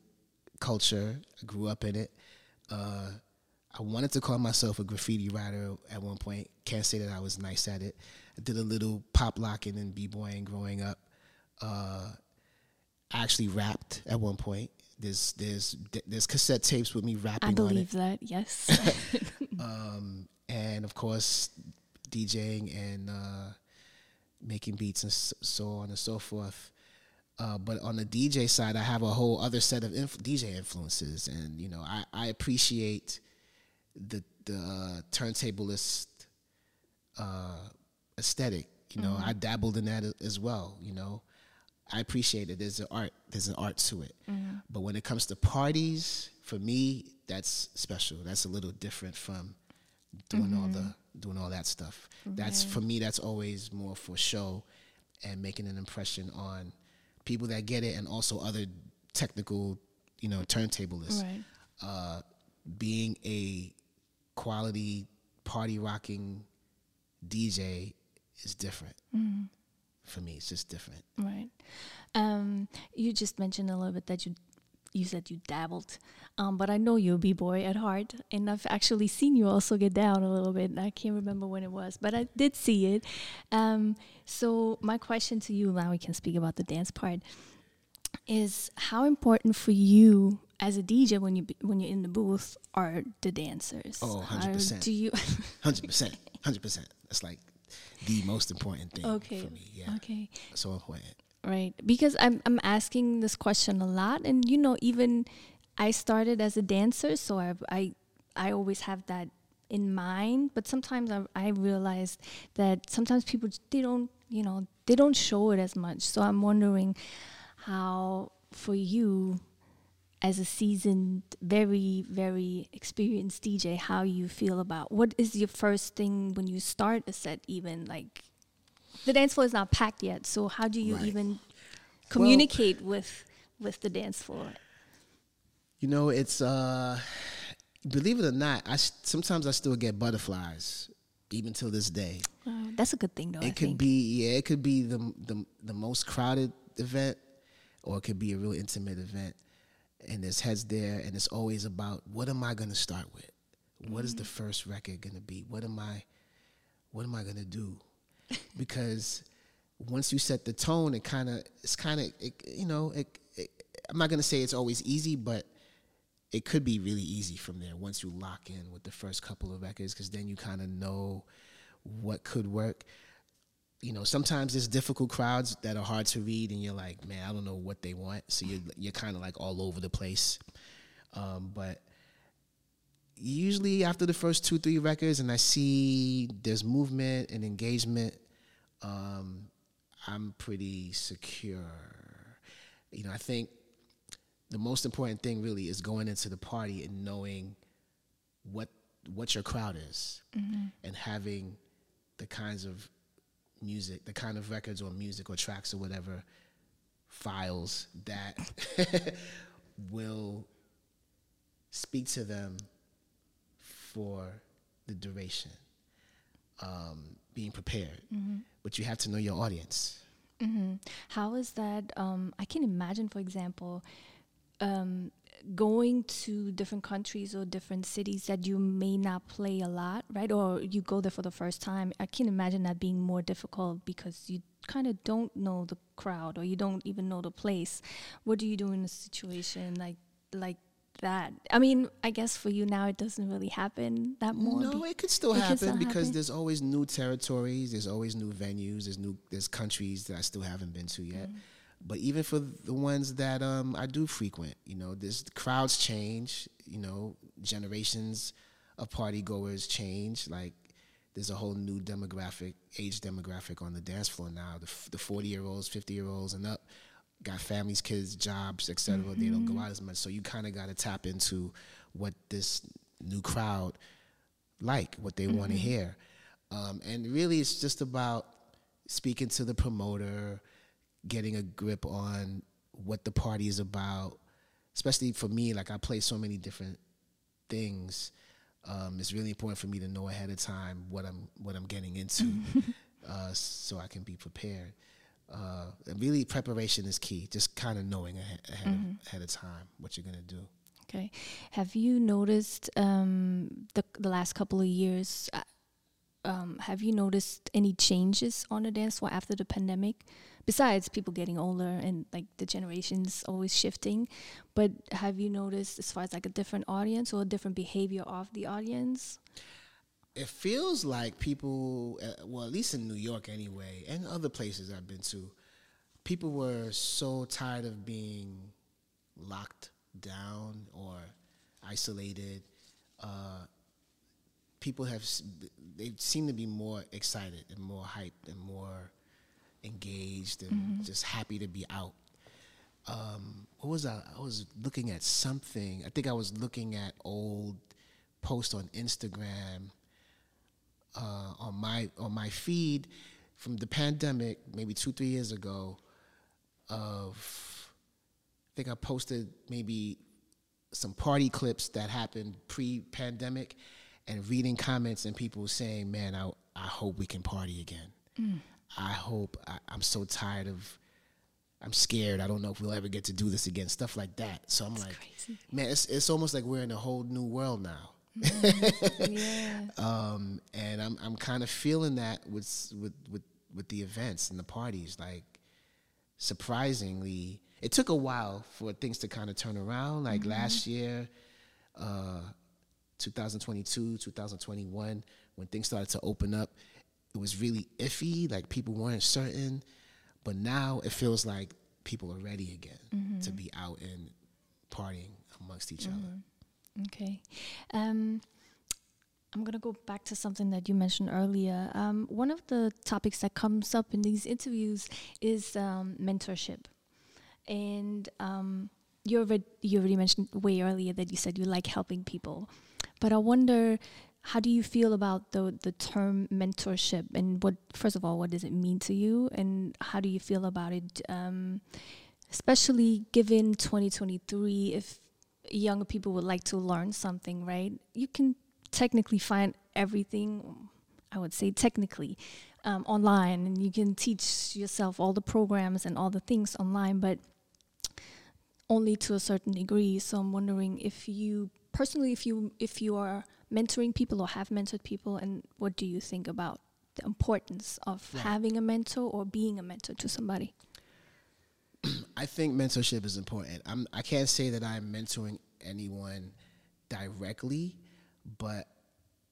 culture. I grew up in it. Uh, I wanted to call myself a graffiti writer at one point. Can't say that I was nice at it. I did a little pop locking and b-boying growing up. Uh, actually rapped at one point. There's there's there's cassette tapes with me rapping I on it believe that, yes. um, and of course DJing and uh, making beats and so on and so forth. Uh, but on the DJ side, I have a whole other set of inf- DJ influences, and you know, I, I appreciate the the uh, turntablist uh, aesthetic. You know, I dabbled in that as well. You know, I appreciate it. There's an art. There's an art to it. Mm-hmm. But when it comes to parties, for me, that's special. That's a little different from doing all the mm-hmm. doing all that stuff. That's for me. That's always more for show and making an impression on people that get it, and also other technical, you know, turntablists. right. Uh, being a quality party rocking DJ is different. Mm-hmm. For me, it's just different. Right. Um, you just mentioned a little bit that you you said you dabbled, um, but I know you're a b boy at heart, and I've actually seen you also get down a little bit. I can't remember when it was, but I did see it. Um, so my question to you now, we can speak about the dance part, is how important for you as a DJ when you when you're in the booth are the dancers? Oh, 100%. Do you? Hundred percent, hundred percent. That's like the most important thing okay. for me. Yeah, Okay. so important. Right. Because I'm I'm asking this question a lot and you know even I started as a dancer so I I I always have that in mind, but sometimes I, I realize that sometimes people they don't, you know, they don't show it as much. So I'm wondering how for you as a seasoned, very, very experienced DJ, how you feel about what is your first thing when you start a set, even like the dance floor is not packed yet. So how do you Right. even communicate with with the dance floor? You know, it's uh believe it or not, I sometimes I still get butterflies even till this day. That's a good thing, though. I it could think. be yeah, it could be the the the most crowded event or it could be a real intimate event. And there's heads there and it's always about what am I going to start with? What is the mm-hmm. first record going to be? What am I what am I going to do? because once you set the tone, it kind of it's kind of you know it, it, I'm not gonna say it's always easy, but it could be really easy from there once you lock in with the first couple of records, because then you kind of know what could work. You know, sometimes there's difficult crowds that are hard to read, and you're like, man, I don't know what they want, so you're you're kind of like all over the place. Um, but usually after the first two three records and i see there's movement and engagement um, i'm pretty secure. You know i think the most important thing really is going into the party and knowing what what your crowd is and having the kinds of music the kind of records or music or tracks or whatever files that will speak to them for the duration. Um, being prepared, but you have to know your audience. How is that? Um, I can imagine, for example, um, going to different countries or different cities that you may not play a lot, right? Or you go there for the first time. I can imagine that being more difficult because you kind of don't know the crowd or you don't even know the place. What do you do in a situation like like that? I mean, I guess for you now it doesn't really happen that more. No, be- it could still it happen still because happen? there's always new territories, there's always new venues, there's new there's countries that I still haven't been to yet. Mm-hmm. But even for the ones that um, I do frequent, you know, this crowds change, you know, generations of party goers change. Like there's a whole new demographic, age demographic on the dance floor now. The, the 40 year olds, 50 year olds, and up got families, kids, jobs, etc. They don't go out as much, so you kind of got to tap into what this new crowd like, what they want to hear, um, and really it's just about speaking to the promoter, getting a grip on what the party is about. Especially for me, like I play so many different things. Um, it's really important for me to know ahead of time what I'm what I'm getting into, uh, so I can be prepared. Uh, and really, preparation is key. Just kind of knowing ahead, ahead, of, ahead of time what you're gonna do. Okay. Have you noticed um, the the last couple of years? Uh, um, have you noticed any changes on the dance floor after the pandemic? Besides people getting older and like the generations always shifting, but have you noticed as far as like a different audience or a different behavior of the audience? it feels like people, uh, well, at least in New York anyway, and other places I've been to, people were so tired of being locked down or isolated. Uh, people have, they seem to be more excited and more hyped and more engaged and just happy to be out. Um, what was I? I was looking at something. I think I was looking at old posts on Instagram uh, on my on my feed from the pandemic, maybe two three years ago. Of I think I posted maybe some party clips that happened pre-pandemic, and reading comments and people saying, "Man, I I hope we can party again. I hope I, I'm so tired of." I'm scared. I don't know if we'll ever get to do this again. Stuff like that. So I'm like, crazy. man, it's it's almost like we're in a whole new world now. yeah. um, and I'm I'm kind of feeling that with with with with the events and the parties. Like, surprisingly, it took a while for things to kind of turn around. Like last year, uh, 2022, 2021, when things started to open up, it was really iffy. Like people weren't certain, but now it feels like people are ready again to be out and partying amongst each other. Okay. Um, I'm going to go back to something that you mentioned earlier. Um, one of the topics that comes up in these interviews is um, mentorship. And um, you, already, you already mentioned way earlier that you said you like helping people. But I wonder, how do you feel about the, the term mentorship? And what, first of all, what does it mean to you? And how do you feel about it? Um, especially given 2023, if younger people would like to learn something, right? You can technically find everything, I would say technically, um, online, and you can teach yourself all the programs and all the things online, but only to a certain degree. So I'm wondering if you personally, if you if you are mentoring people or have mentored people, and what do you think about the importance of right. having a mentor or being a mentor to somebody? I think mentorship is important. I'm I can't say that I'm mentoring anyone directly, but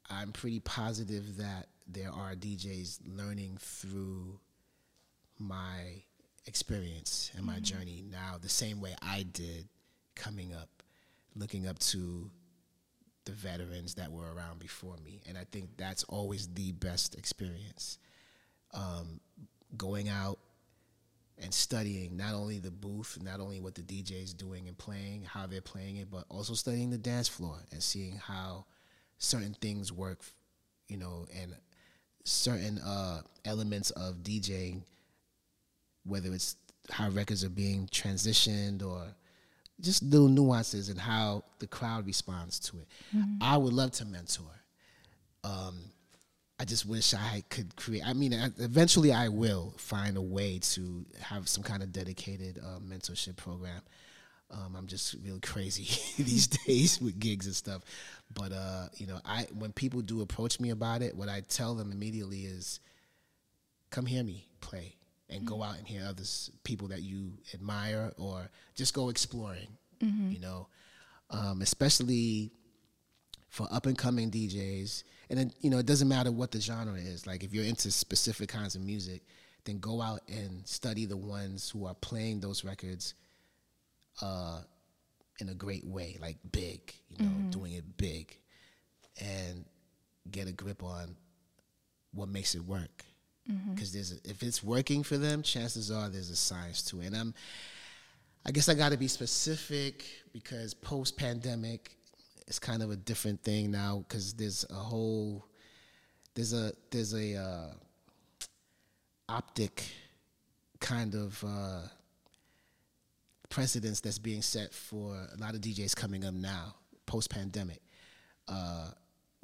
I'm pretty positive that there are DJs learning through my experience and my mm-hmm. journey now the same way I did coming up, looking up to the veterans that were around before me. And I think that's always the best experience. Um, going out and studying not only the booth, not only what the DJ is doing and playing, how they're playing it, but also studying the dance floor and seeing how certain things work, you know, and certain uh, elements of DJing, whether it's how records are being transitioned or just little nuances and how the crowd responds to it. Mm-hmm. I would love to mentor. Um, I just wish I could create. I mean, eventually I will find a way to have some kind of dedicated uh, mentorship program. Um, I'm just really crazy these days with gigs and stuff. But uh, you know, I when people do approach me about it, what I tell them immediately is, "Come hear me play, and mm-hmm. go out and hear others, people that you admire, or just go exploring." Mm-hmm. You know, um, especially for up and coming DJs and then you know it doesn't matter what the genre is like if you're into specific kinds of music then go out and study the ones who are playing those records uh, in a great way like big you know mm-hmm. doing it big and get a grip on what makes it work because mm-hmm. there's a, if it's working for them chances are there's a science to it. And i'm i guess i got to be specific because post pandemic it's kind of a different thing now. Because there's a whole there's a there's a uh, optic kind of uh, precedence that's being set for a lot of DJs coming up now post pandemic, uh,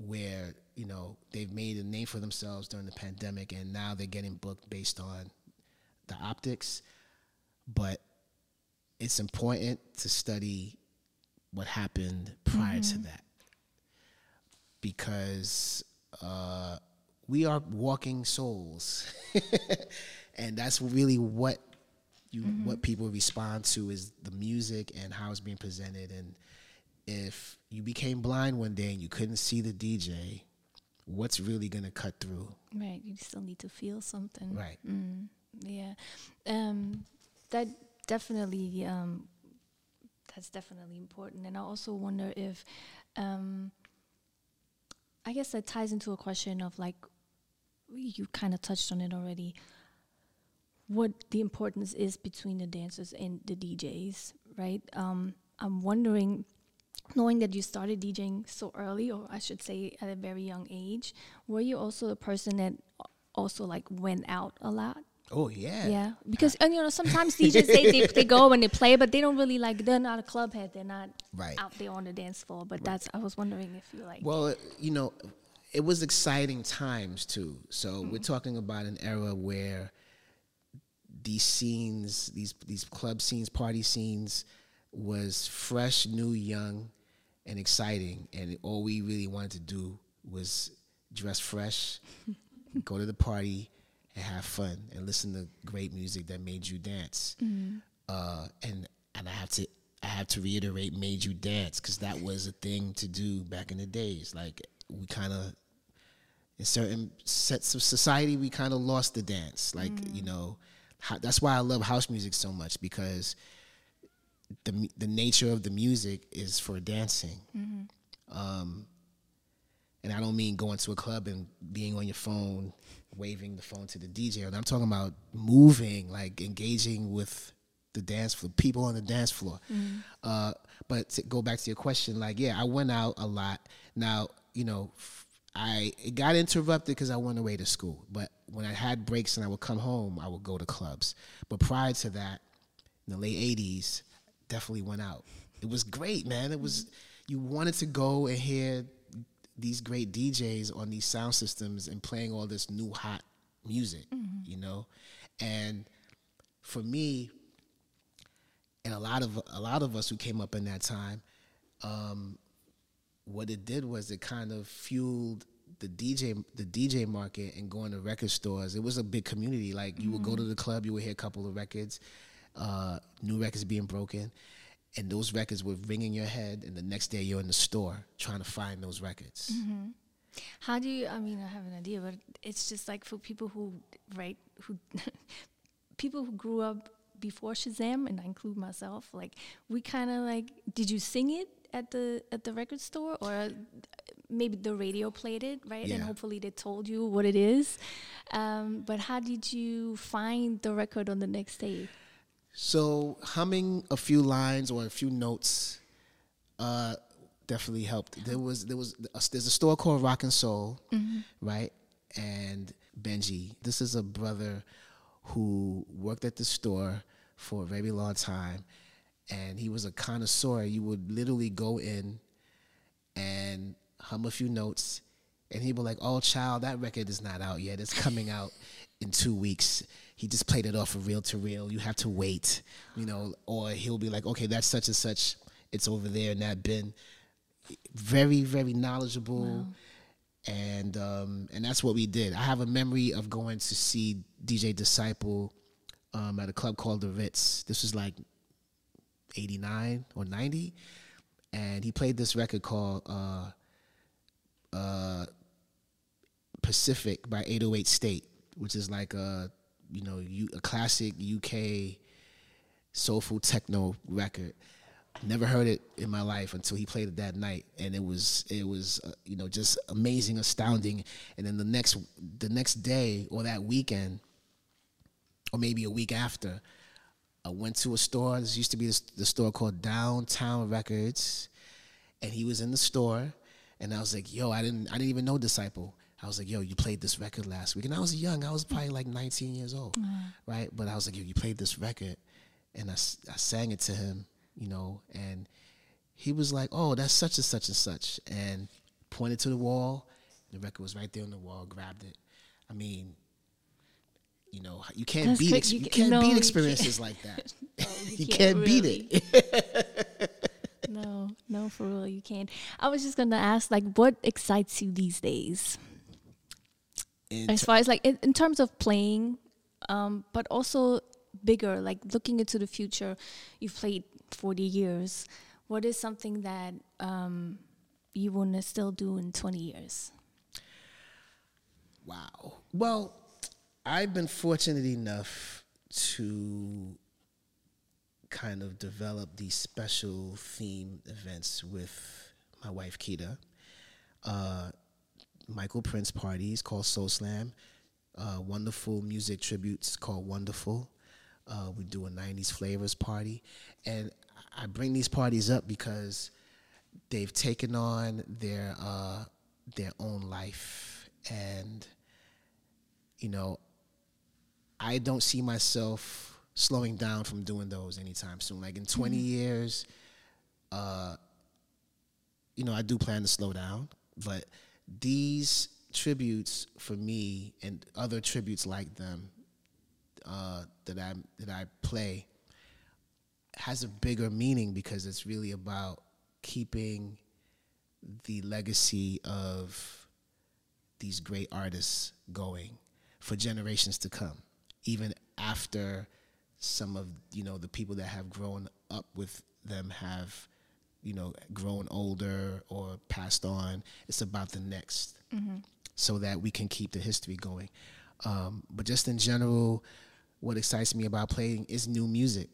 where you know they've made a name for themselves during the pandemic and now they're getting booked based on the optics, but it's important to study what happened prior mm-hmm. to that because uh, we are walking souls and that's really what you mm-hmm. what people respond to is the music and how it's being presented and if you became blind one day and you couldn't see the DJ what's really going to cut through right you still need to feel something right mm, yeah um, that definitely um, that's definitely important. And I also wonder if, um, I guess that ties into a question of like, you kind of touched on it already. What the importance is between the dancers and the DJs, right? Um, I'm wondering, knowing that you started DJing so early, or I should say at a very young age, were you also a person that also like went out a lot? Oh yeah. Yeah, because and you know sometimes DJs they, they they go and they play, but they don't really like they're not a club head. They're not right. out there on the dance floor. But right. that's I was wondering if you like. Well, you know, it was exciting times too. So mm-hmm. we're talking about an era where these scenes, these these club scenes, party scenes, was fresh, new, young, and exciting. And all we really wanted to do was dress fresh, go to the party and have fun and listen to great music that made you dance. Mm-hmm. Uh, and and I have to I have to reiterate, made you dance because that was a thing to do back in the days. Like we kind of in certain sets of society, we kind of lost the dance. Like mm-hmm. you know, how, that's why I love house music so much because the the nature of the music is for dancing. Um, and I don't mean going to a club and being on your phone, waving the phone to the DJ. I'm talking about moving, like engaging with the dance floor, people on the dance floor. Uh, but to go back to your question, like, yeah, I went out a lot. Now, you know, I it got interrupted because I went away to school. But when I had breaks and I would come home, I would go to clubs. But prior to that, in the late '80s, definitely went out. It was great, man. It was you wanted to go and hear these great DJs on these sound systems and playing all this new hot music, you know, and for me, and a lot of a lot of us who came up in that time, um, what it did was it kind of fueled the DJ the DJ market and going to record stores. It was a big community. Like you would go to the club, you would hear a couple of records, uh, new records being broken, and those records were ringing your head. And the next day, you're in the store trying to find those records. How do you? I mean, I have an idea, but it's just like for people who, right, who, people who grew up before Shazam, and I include myself. Like, we kind of like, did you sing it at the at the record store, or maybe the radio played it, right? And hopefully they told you what it is. Um, but how did you find the record on the next day? So humming a few lines or a few notes uh, definitely helped. There was there was a, there's a store called Rock and Soul, right? And Benji, this is a brother who worked at the store for a very long time, and he was a connoisseur. You would literally go in and hum a few notes, and he'd be like, "Oh, child, that record is not out yet. It's coming out in two weeks." He just played it off of reel to reel. You have to wait, you know. Or he'll be like, "Okay, that's such and such. It's over there in that bin." Very, very knowledgeable, and um, and that's what we did. I have a memory of going to see DJ Disciple um, at a club called the Ritz. This was like 89 or 90 and he played this record called uh, uh, Pacific by 808 State, which is like a you know U- a classic UK soulful techno record. Never heard it in my life until he played it that night, and it was it was uh, you know just amazing, astounding. And then the next the next day or that weekend, or maybe a week after, I went to a store. This used to be this, the store called Downtown Records, and he was in the store, and I was like, "Yo, I didn't, I didn't even know Disciple." I was like, "Yo, you played this record last week," and I was young. I was probably like 19 years old, mm-hmm. right? But I was like, "Yo, you played this record," and I, I sang it to him, you know, and he was like, "Oh, that's such and such and such," and pointed to the wall. The record was right there on the wall. Grabbed it. I mean, you know, you can't That's beat ex- you you, can't no, beat can't. experiences like that. you you, can't can't, beat it. No, no, for real, you can't. I was just gonna ask, like, what excites you these days? As far as like in, in terms of playing, um, but also bigger, like looking into the future. You've played forty years. What is something that um, you want to still do in twenty years? Wow. Well, I've been fortunate enough to kind of develop these special theme events with my wife Kita. Uh, Michael Prince parties called Soul Slam. Uh, wonderful music tributes called Wonderful. Uh, we do a 90s flavors party. And I bring these parties up because they've taken on their uh, their own life and you know i don't see myself slowing down from doing those anytime soon like in 20 years uh you know i do plan to slow down but these tributes for me and other tributes like them uh that i that i play has a bigger meaning because it's really about keeping the legacy of these great artists going for generations to come even after some of you know the people that have grown up with them have you know grown older or passed on it's about the next. So that we can keep the history going. Um, but just in general what excites me about playing is new music.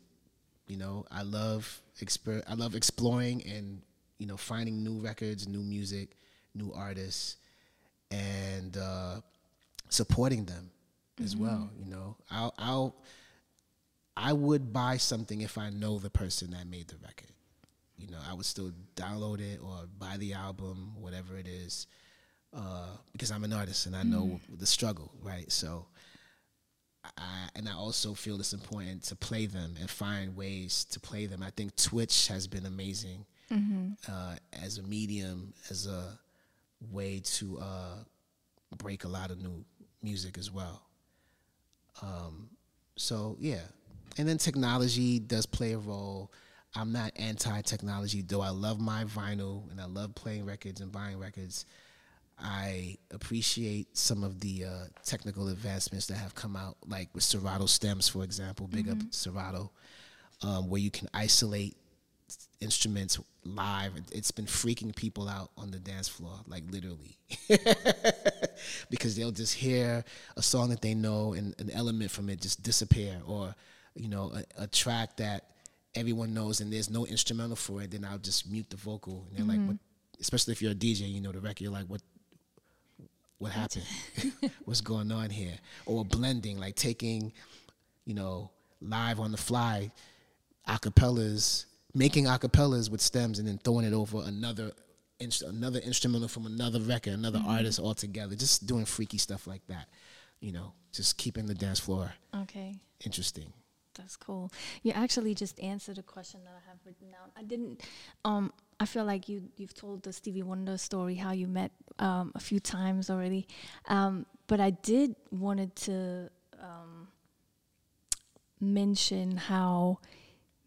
You know, I love exper- I love exploring and you know finding new records, new music, new artists, and uh, supporting them as well. You know, I'll, I'll I would buy something if I know the person that made the record. You know, I would still download it or buy the album, whatever it is, uh, because I'm an artist and I know the struggle, right? So, I, and I also feel it's important to play them and find ways to play them. I think Twitch has been amazing uh, as a medium, as a way to uh, break a lot of new music as well. Um, so yeah, and then technology does play a role. I'm not anti-technology, though. I love my vinyl and I love playing records and buying records. I appreciate some of the uh, technical advancements that have come out, like with Serato stems, for example. Big up Serato, um, where you can isolate instruments live. It- It's been freaking people out on the dance floor, like literally, because they'll just hear a song that they know and an element from it just disappear, or you know, a, a track that everyone knows and there's no instrumental for it. Then I'll just mute the vocal, and they're like, mm-hmm. "What?" Especially if you're a DJ, you know the record. You're like, "What? What happened? What's going on here?" Or blending, like taking, you know, live on the fly acapellas, making acapellas with stems and then throwing it over another inst- another instrumental from another record, another mm-hmm. artist altogether. Just doing freaky stuff like that. You know, just keeping the dance floor Okay. interesting. That's cool. You actually just answered a question that I have written down. I didn't. Um, I feel like you you've told the Stevie Wonder story how you met um, a few times already, um, but I did wanted to um, mention how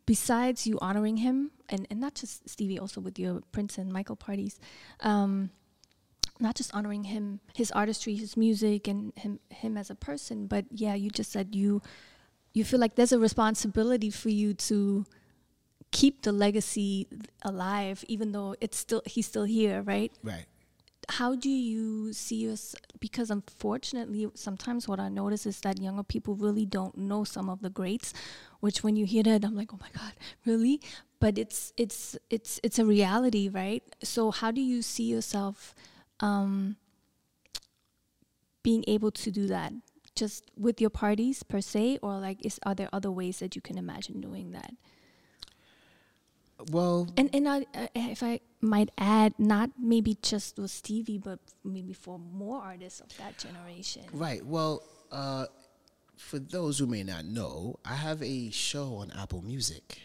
besides you honoring him and, and not just Stevie, also with your Prince and Michael parties, um, not just honoring him, his artistry, his music, and him him as a person, but yeah, you just said you you feel like there's a responsibility for you to keep the legacy alive, even though it's still he's still here, right? Right. How do you see us? Because unfortunately, sometimes what I notice is that younger people really don't know some of the greats. Which, when you hear that, I'm like, oh my god, really? But it's it's it's it's a reality, right? So, how do you see yourself um, being able to do that? Just with your parties per se, or like, is are there other ways that you can imagine doing that? Well, And and I, uh, if I might add, not maybe just with Stevie, but maybe for more artists of that generation. right. Well, uh, for those who may not know, I have a show on Apple Music.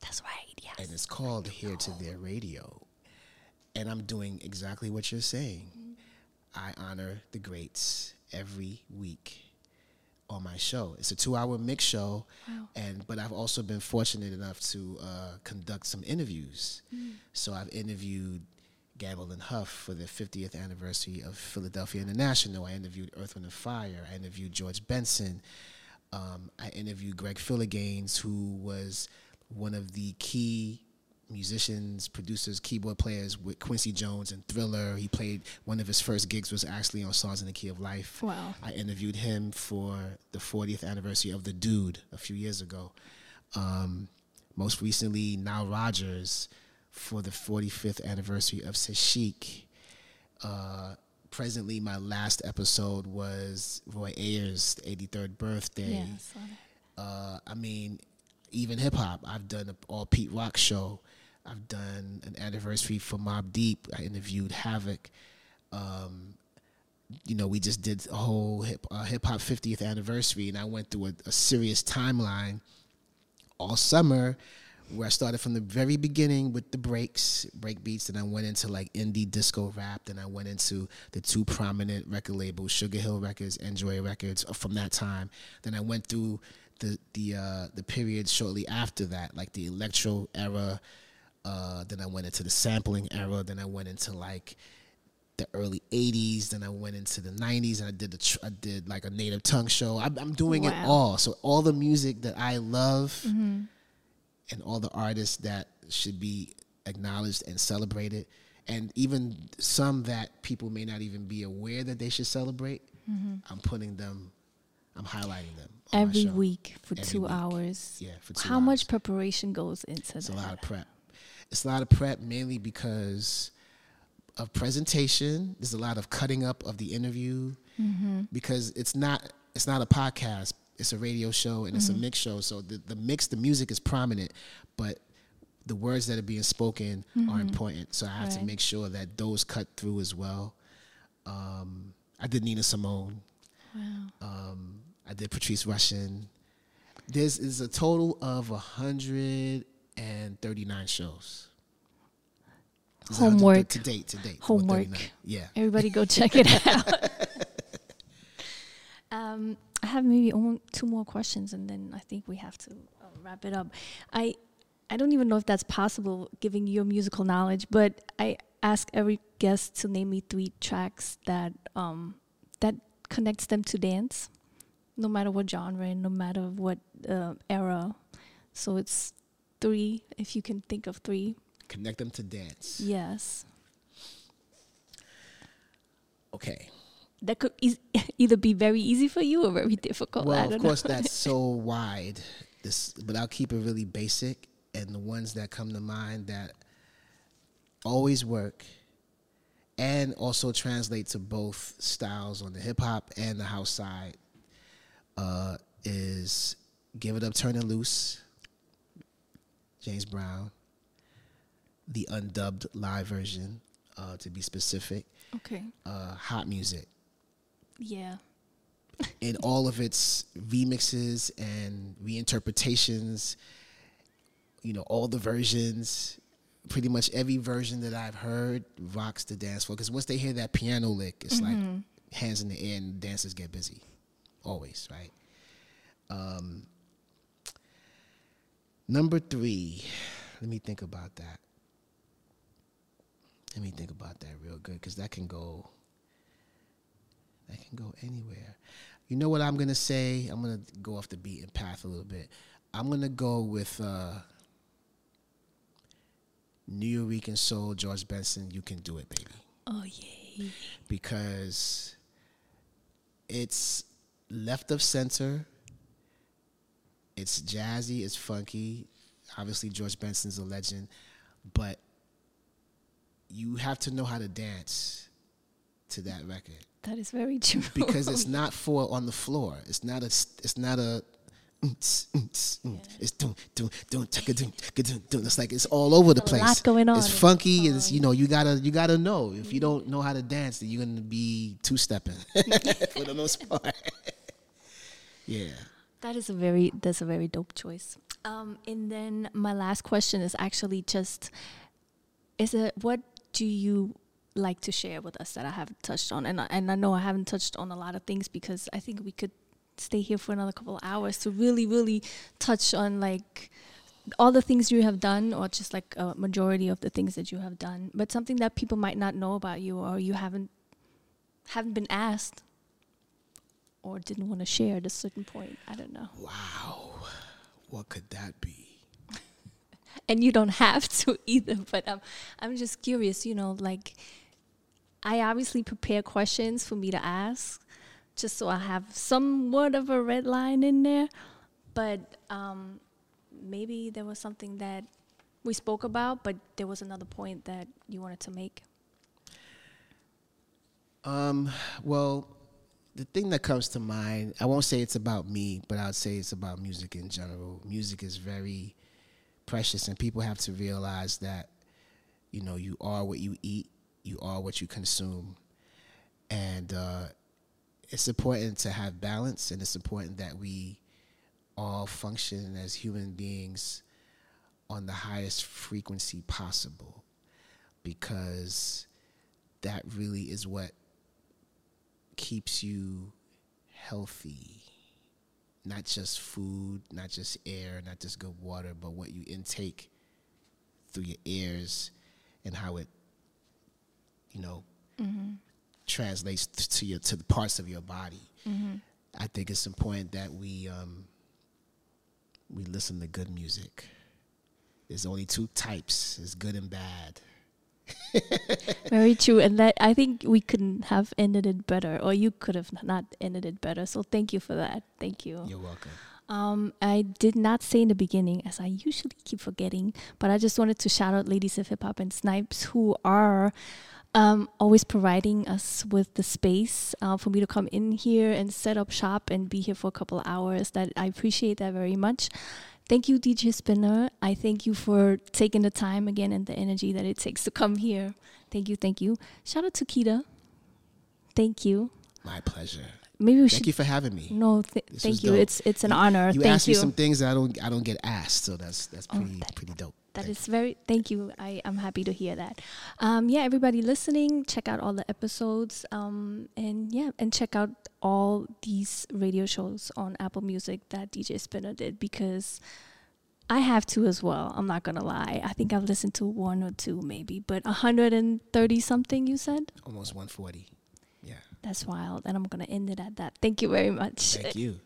That's right. Yes. and it's called Here to There Radio. And I'm doing exactly what you're saying. I honor the greats every week on my show. It's a two-hour mix show, Wow. and but I've also been fortunate enough to uh, conduct some interviews. So I've interviewed Gamble and Huff for the 50th anniversary of Philadelphia International. I interviewed Earth, Wind and Fire. I interviewed George Benson. Um, I interviewed Greg Phillinganes, who was one of the key musicians, producers, keyboard players with Quincy Jones and Thriller. He played one of his first gigs was actually on Songs in the Key of Life. Wow. I interviewed him for the 40th anniversary of The Dude a few years ago. Um, most recently, Nile Rodgers for the 45th anniversary of C'est Chic. Uh, presently, my last episode was Roy Ayers' 83rd birthday. Yeah. I. Uh, I mean, even hip hop. I've done an all Pete Rock show. I've done an anniversary for Mobb Deep. I interviewed Havoc. Um, you know, we just did a whole hip uh, hop 50th anniversary, and I went through a, a serious timeline all summer where I started from the very beginning with the breaks, break beats, and I went into like indie disco rap. Then I went into the two prominent record labels, Sugar Hill Records and Joy Records, uh, from that time. Then I went through the the uh, the period shortly after that, like the electro era. Uh, then I went into the sampling era. Then I went into like the early '80s. Then I went into the '90s, and I did the tr- I did like a native tongue show. I'm, I'm doing it all. So all the music that I love and all the artists that should be acknowledged and celebrated, and even some that people may not even be aware that they should celebrate. I'm putting them I'm highlighting them Every week for Every two week. hours. Yeah, for two How hours. much preparation goes into that? It's a lot of prep. It's a lot of prep mainly because of presentation. There's a lot of cutting up of the interview Mm-hmm. because it's not it's not a podcast. It's a radio show and it's Mm-hmm. a mix show. So the the mix, the music is prominent, but the words that are being spoken are important. So I have to Mm-hmm. Make sure that those cut through as well. Um, I did Nina Simone. Wow. Um, I did Patrice Rushen. This is a total of 139 shows. There's a hundred- Homework. to date. To date. Homework. Yeah. Everybody go check it out. um, I have maybe only two more questions, and then I think we have to uh, wrap it up. I I don't even know if that's possible, given your musical knowledge, but I ask every guest to name me three tracks that um, that connects them to dance, no matter what genre, and no matter what uh, era. So it's three, if you can think of three. Connect them to dance. Yes. Okay. that could eas either be very easy for you or very difficult. I Well, of course, that's so wide. This, but I'll keep it really basic. And the ones that come to mind that always work, and also translate to both styles on the hip hop and the house side, uh, is "Give It Up, Turn It Loose," James Brown, the undubbed live version, uh, to be specific, okay. uh, "Hot Music." Yeah. in all of its remixes and reinterpretations, you know, all the versions, pretty much every version that I've heard rocks the dance floor. Because once they hear that piano lick, it's like hands in the air and dancers get busy. Always, right? Um, number three, let me think about that. Let me think about that real good because that can go that can go anywhere. You know what I'm gonna say? I'm gonna go off the beaten path a little bit. I'm gonna go with uh, Nuyorican Soul, George Benson. You can do it, baby, Oh yay. because it's left of center. It's jazzy. It's funky. Obviously, George Benson's a legend, but you have to know how to dance to that record That is very true. because it's not for on the floor. It's not a. It's not a. It's doom doom doom taka doom taka doom doom. It's like it's all over the place. a lot going on. It's funky. It's you know you gotta you gotta know. If you mm. don't know how to dance, then you're gonna be two stepping for the most part. yeah. That is a very that's a very dope choice. Um, and then my last question is actually just is it what do you like to share with us that I haven't touched on? And I, and I know I haven't touched on a lot of things because I think we could stay here for another couple of hours to really really touch on like all the things you have done or just like a majority of the things that you have done but something that people might not know about you or you haven't haven't been asked or didn't want to share at a certain point i don't know Wow. What could that be? and you don't have to either but um, i'm just curious you know like i obviously prepare questions for me to ask just so i have somewhat of a red line in there but um, maybe there was something that we spoke about but there was another point that you wanted to make Um, well, the thing that comes to mind, I won't say it's about me, but I'd say it's about music in general. Music is very precious, and people have to realize that, you know, you are what you eat, you are what you consume. And uh, it's important to have balance, and it's important that we all function as human beings on the highest frequency possible because that really is what keeps you healthy. Not just food, not just air, not just good water, but what you intake through your ears and how it, you know, translates to your to the parts of your body. I think it's important that we um, we listen to good music. There's only two types: it's good and bad. Very true, and that I think we couldn't have ended it better, or you could have not ended it better. So thank you for that. Thank you. You're welcome. Um, I did not say in the beginning, as I usually keep forgetting, but I just wanted to shout out Ladies of Hip Hop and Snipes, who are um, always providing us with the space uh, for me to come in here and set up shop and be here for a couple of hours. That I appreciate that very much. Thank you, DJ Spinna. I thank you for taking the time again and the energy that it takes to come here. Thank you, thank you. Shout out to Kita. Thank you. My pleasure. Maybe we Thank should. you for having me. No, th- thank you. dope. It's it's an honor. You thank asked you. me some things that I don't I don't get asked, so that's that's Oh, pretty that- pretty dope. That is very thank you. I am happy to hear that. Um, yeah, everybody listening, check out all the episodes. Um, and yeah, and check out all these radio shows on Apple Music that DJ Spinna did because I have to as well. I'm not gonna lie. I think I've listened to one or two maybe, but 130 something you said. almost 140. Yeah. That's wild, and I'm gonna end it at that. Thank you very much. Thank you.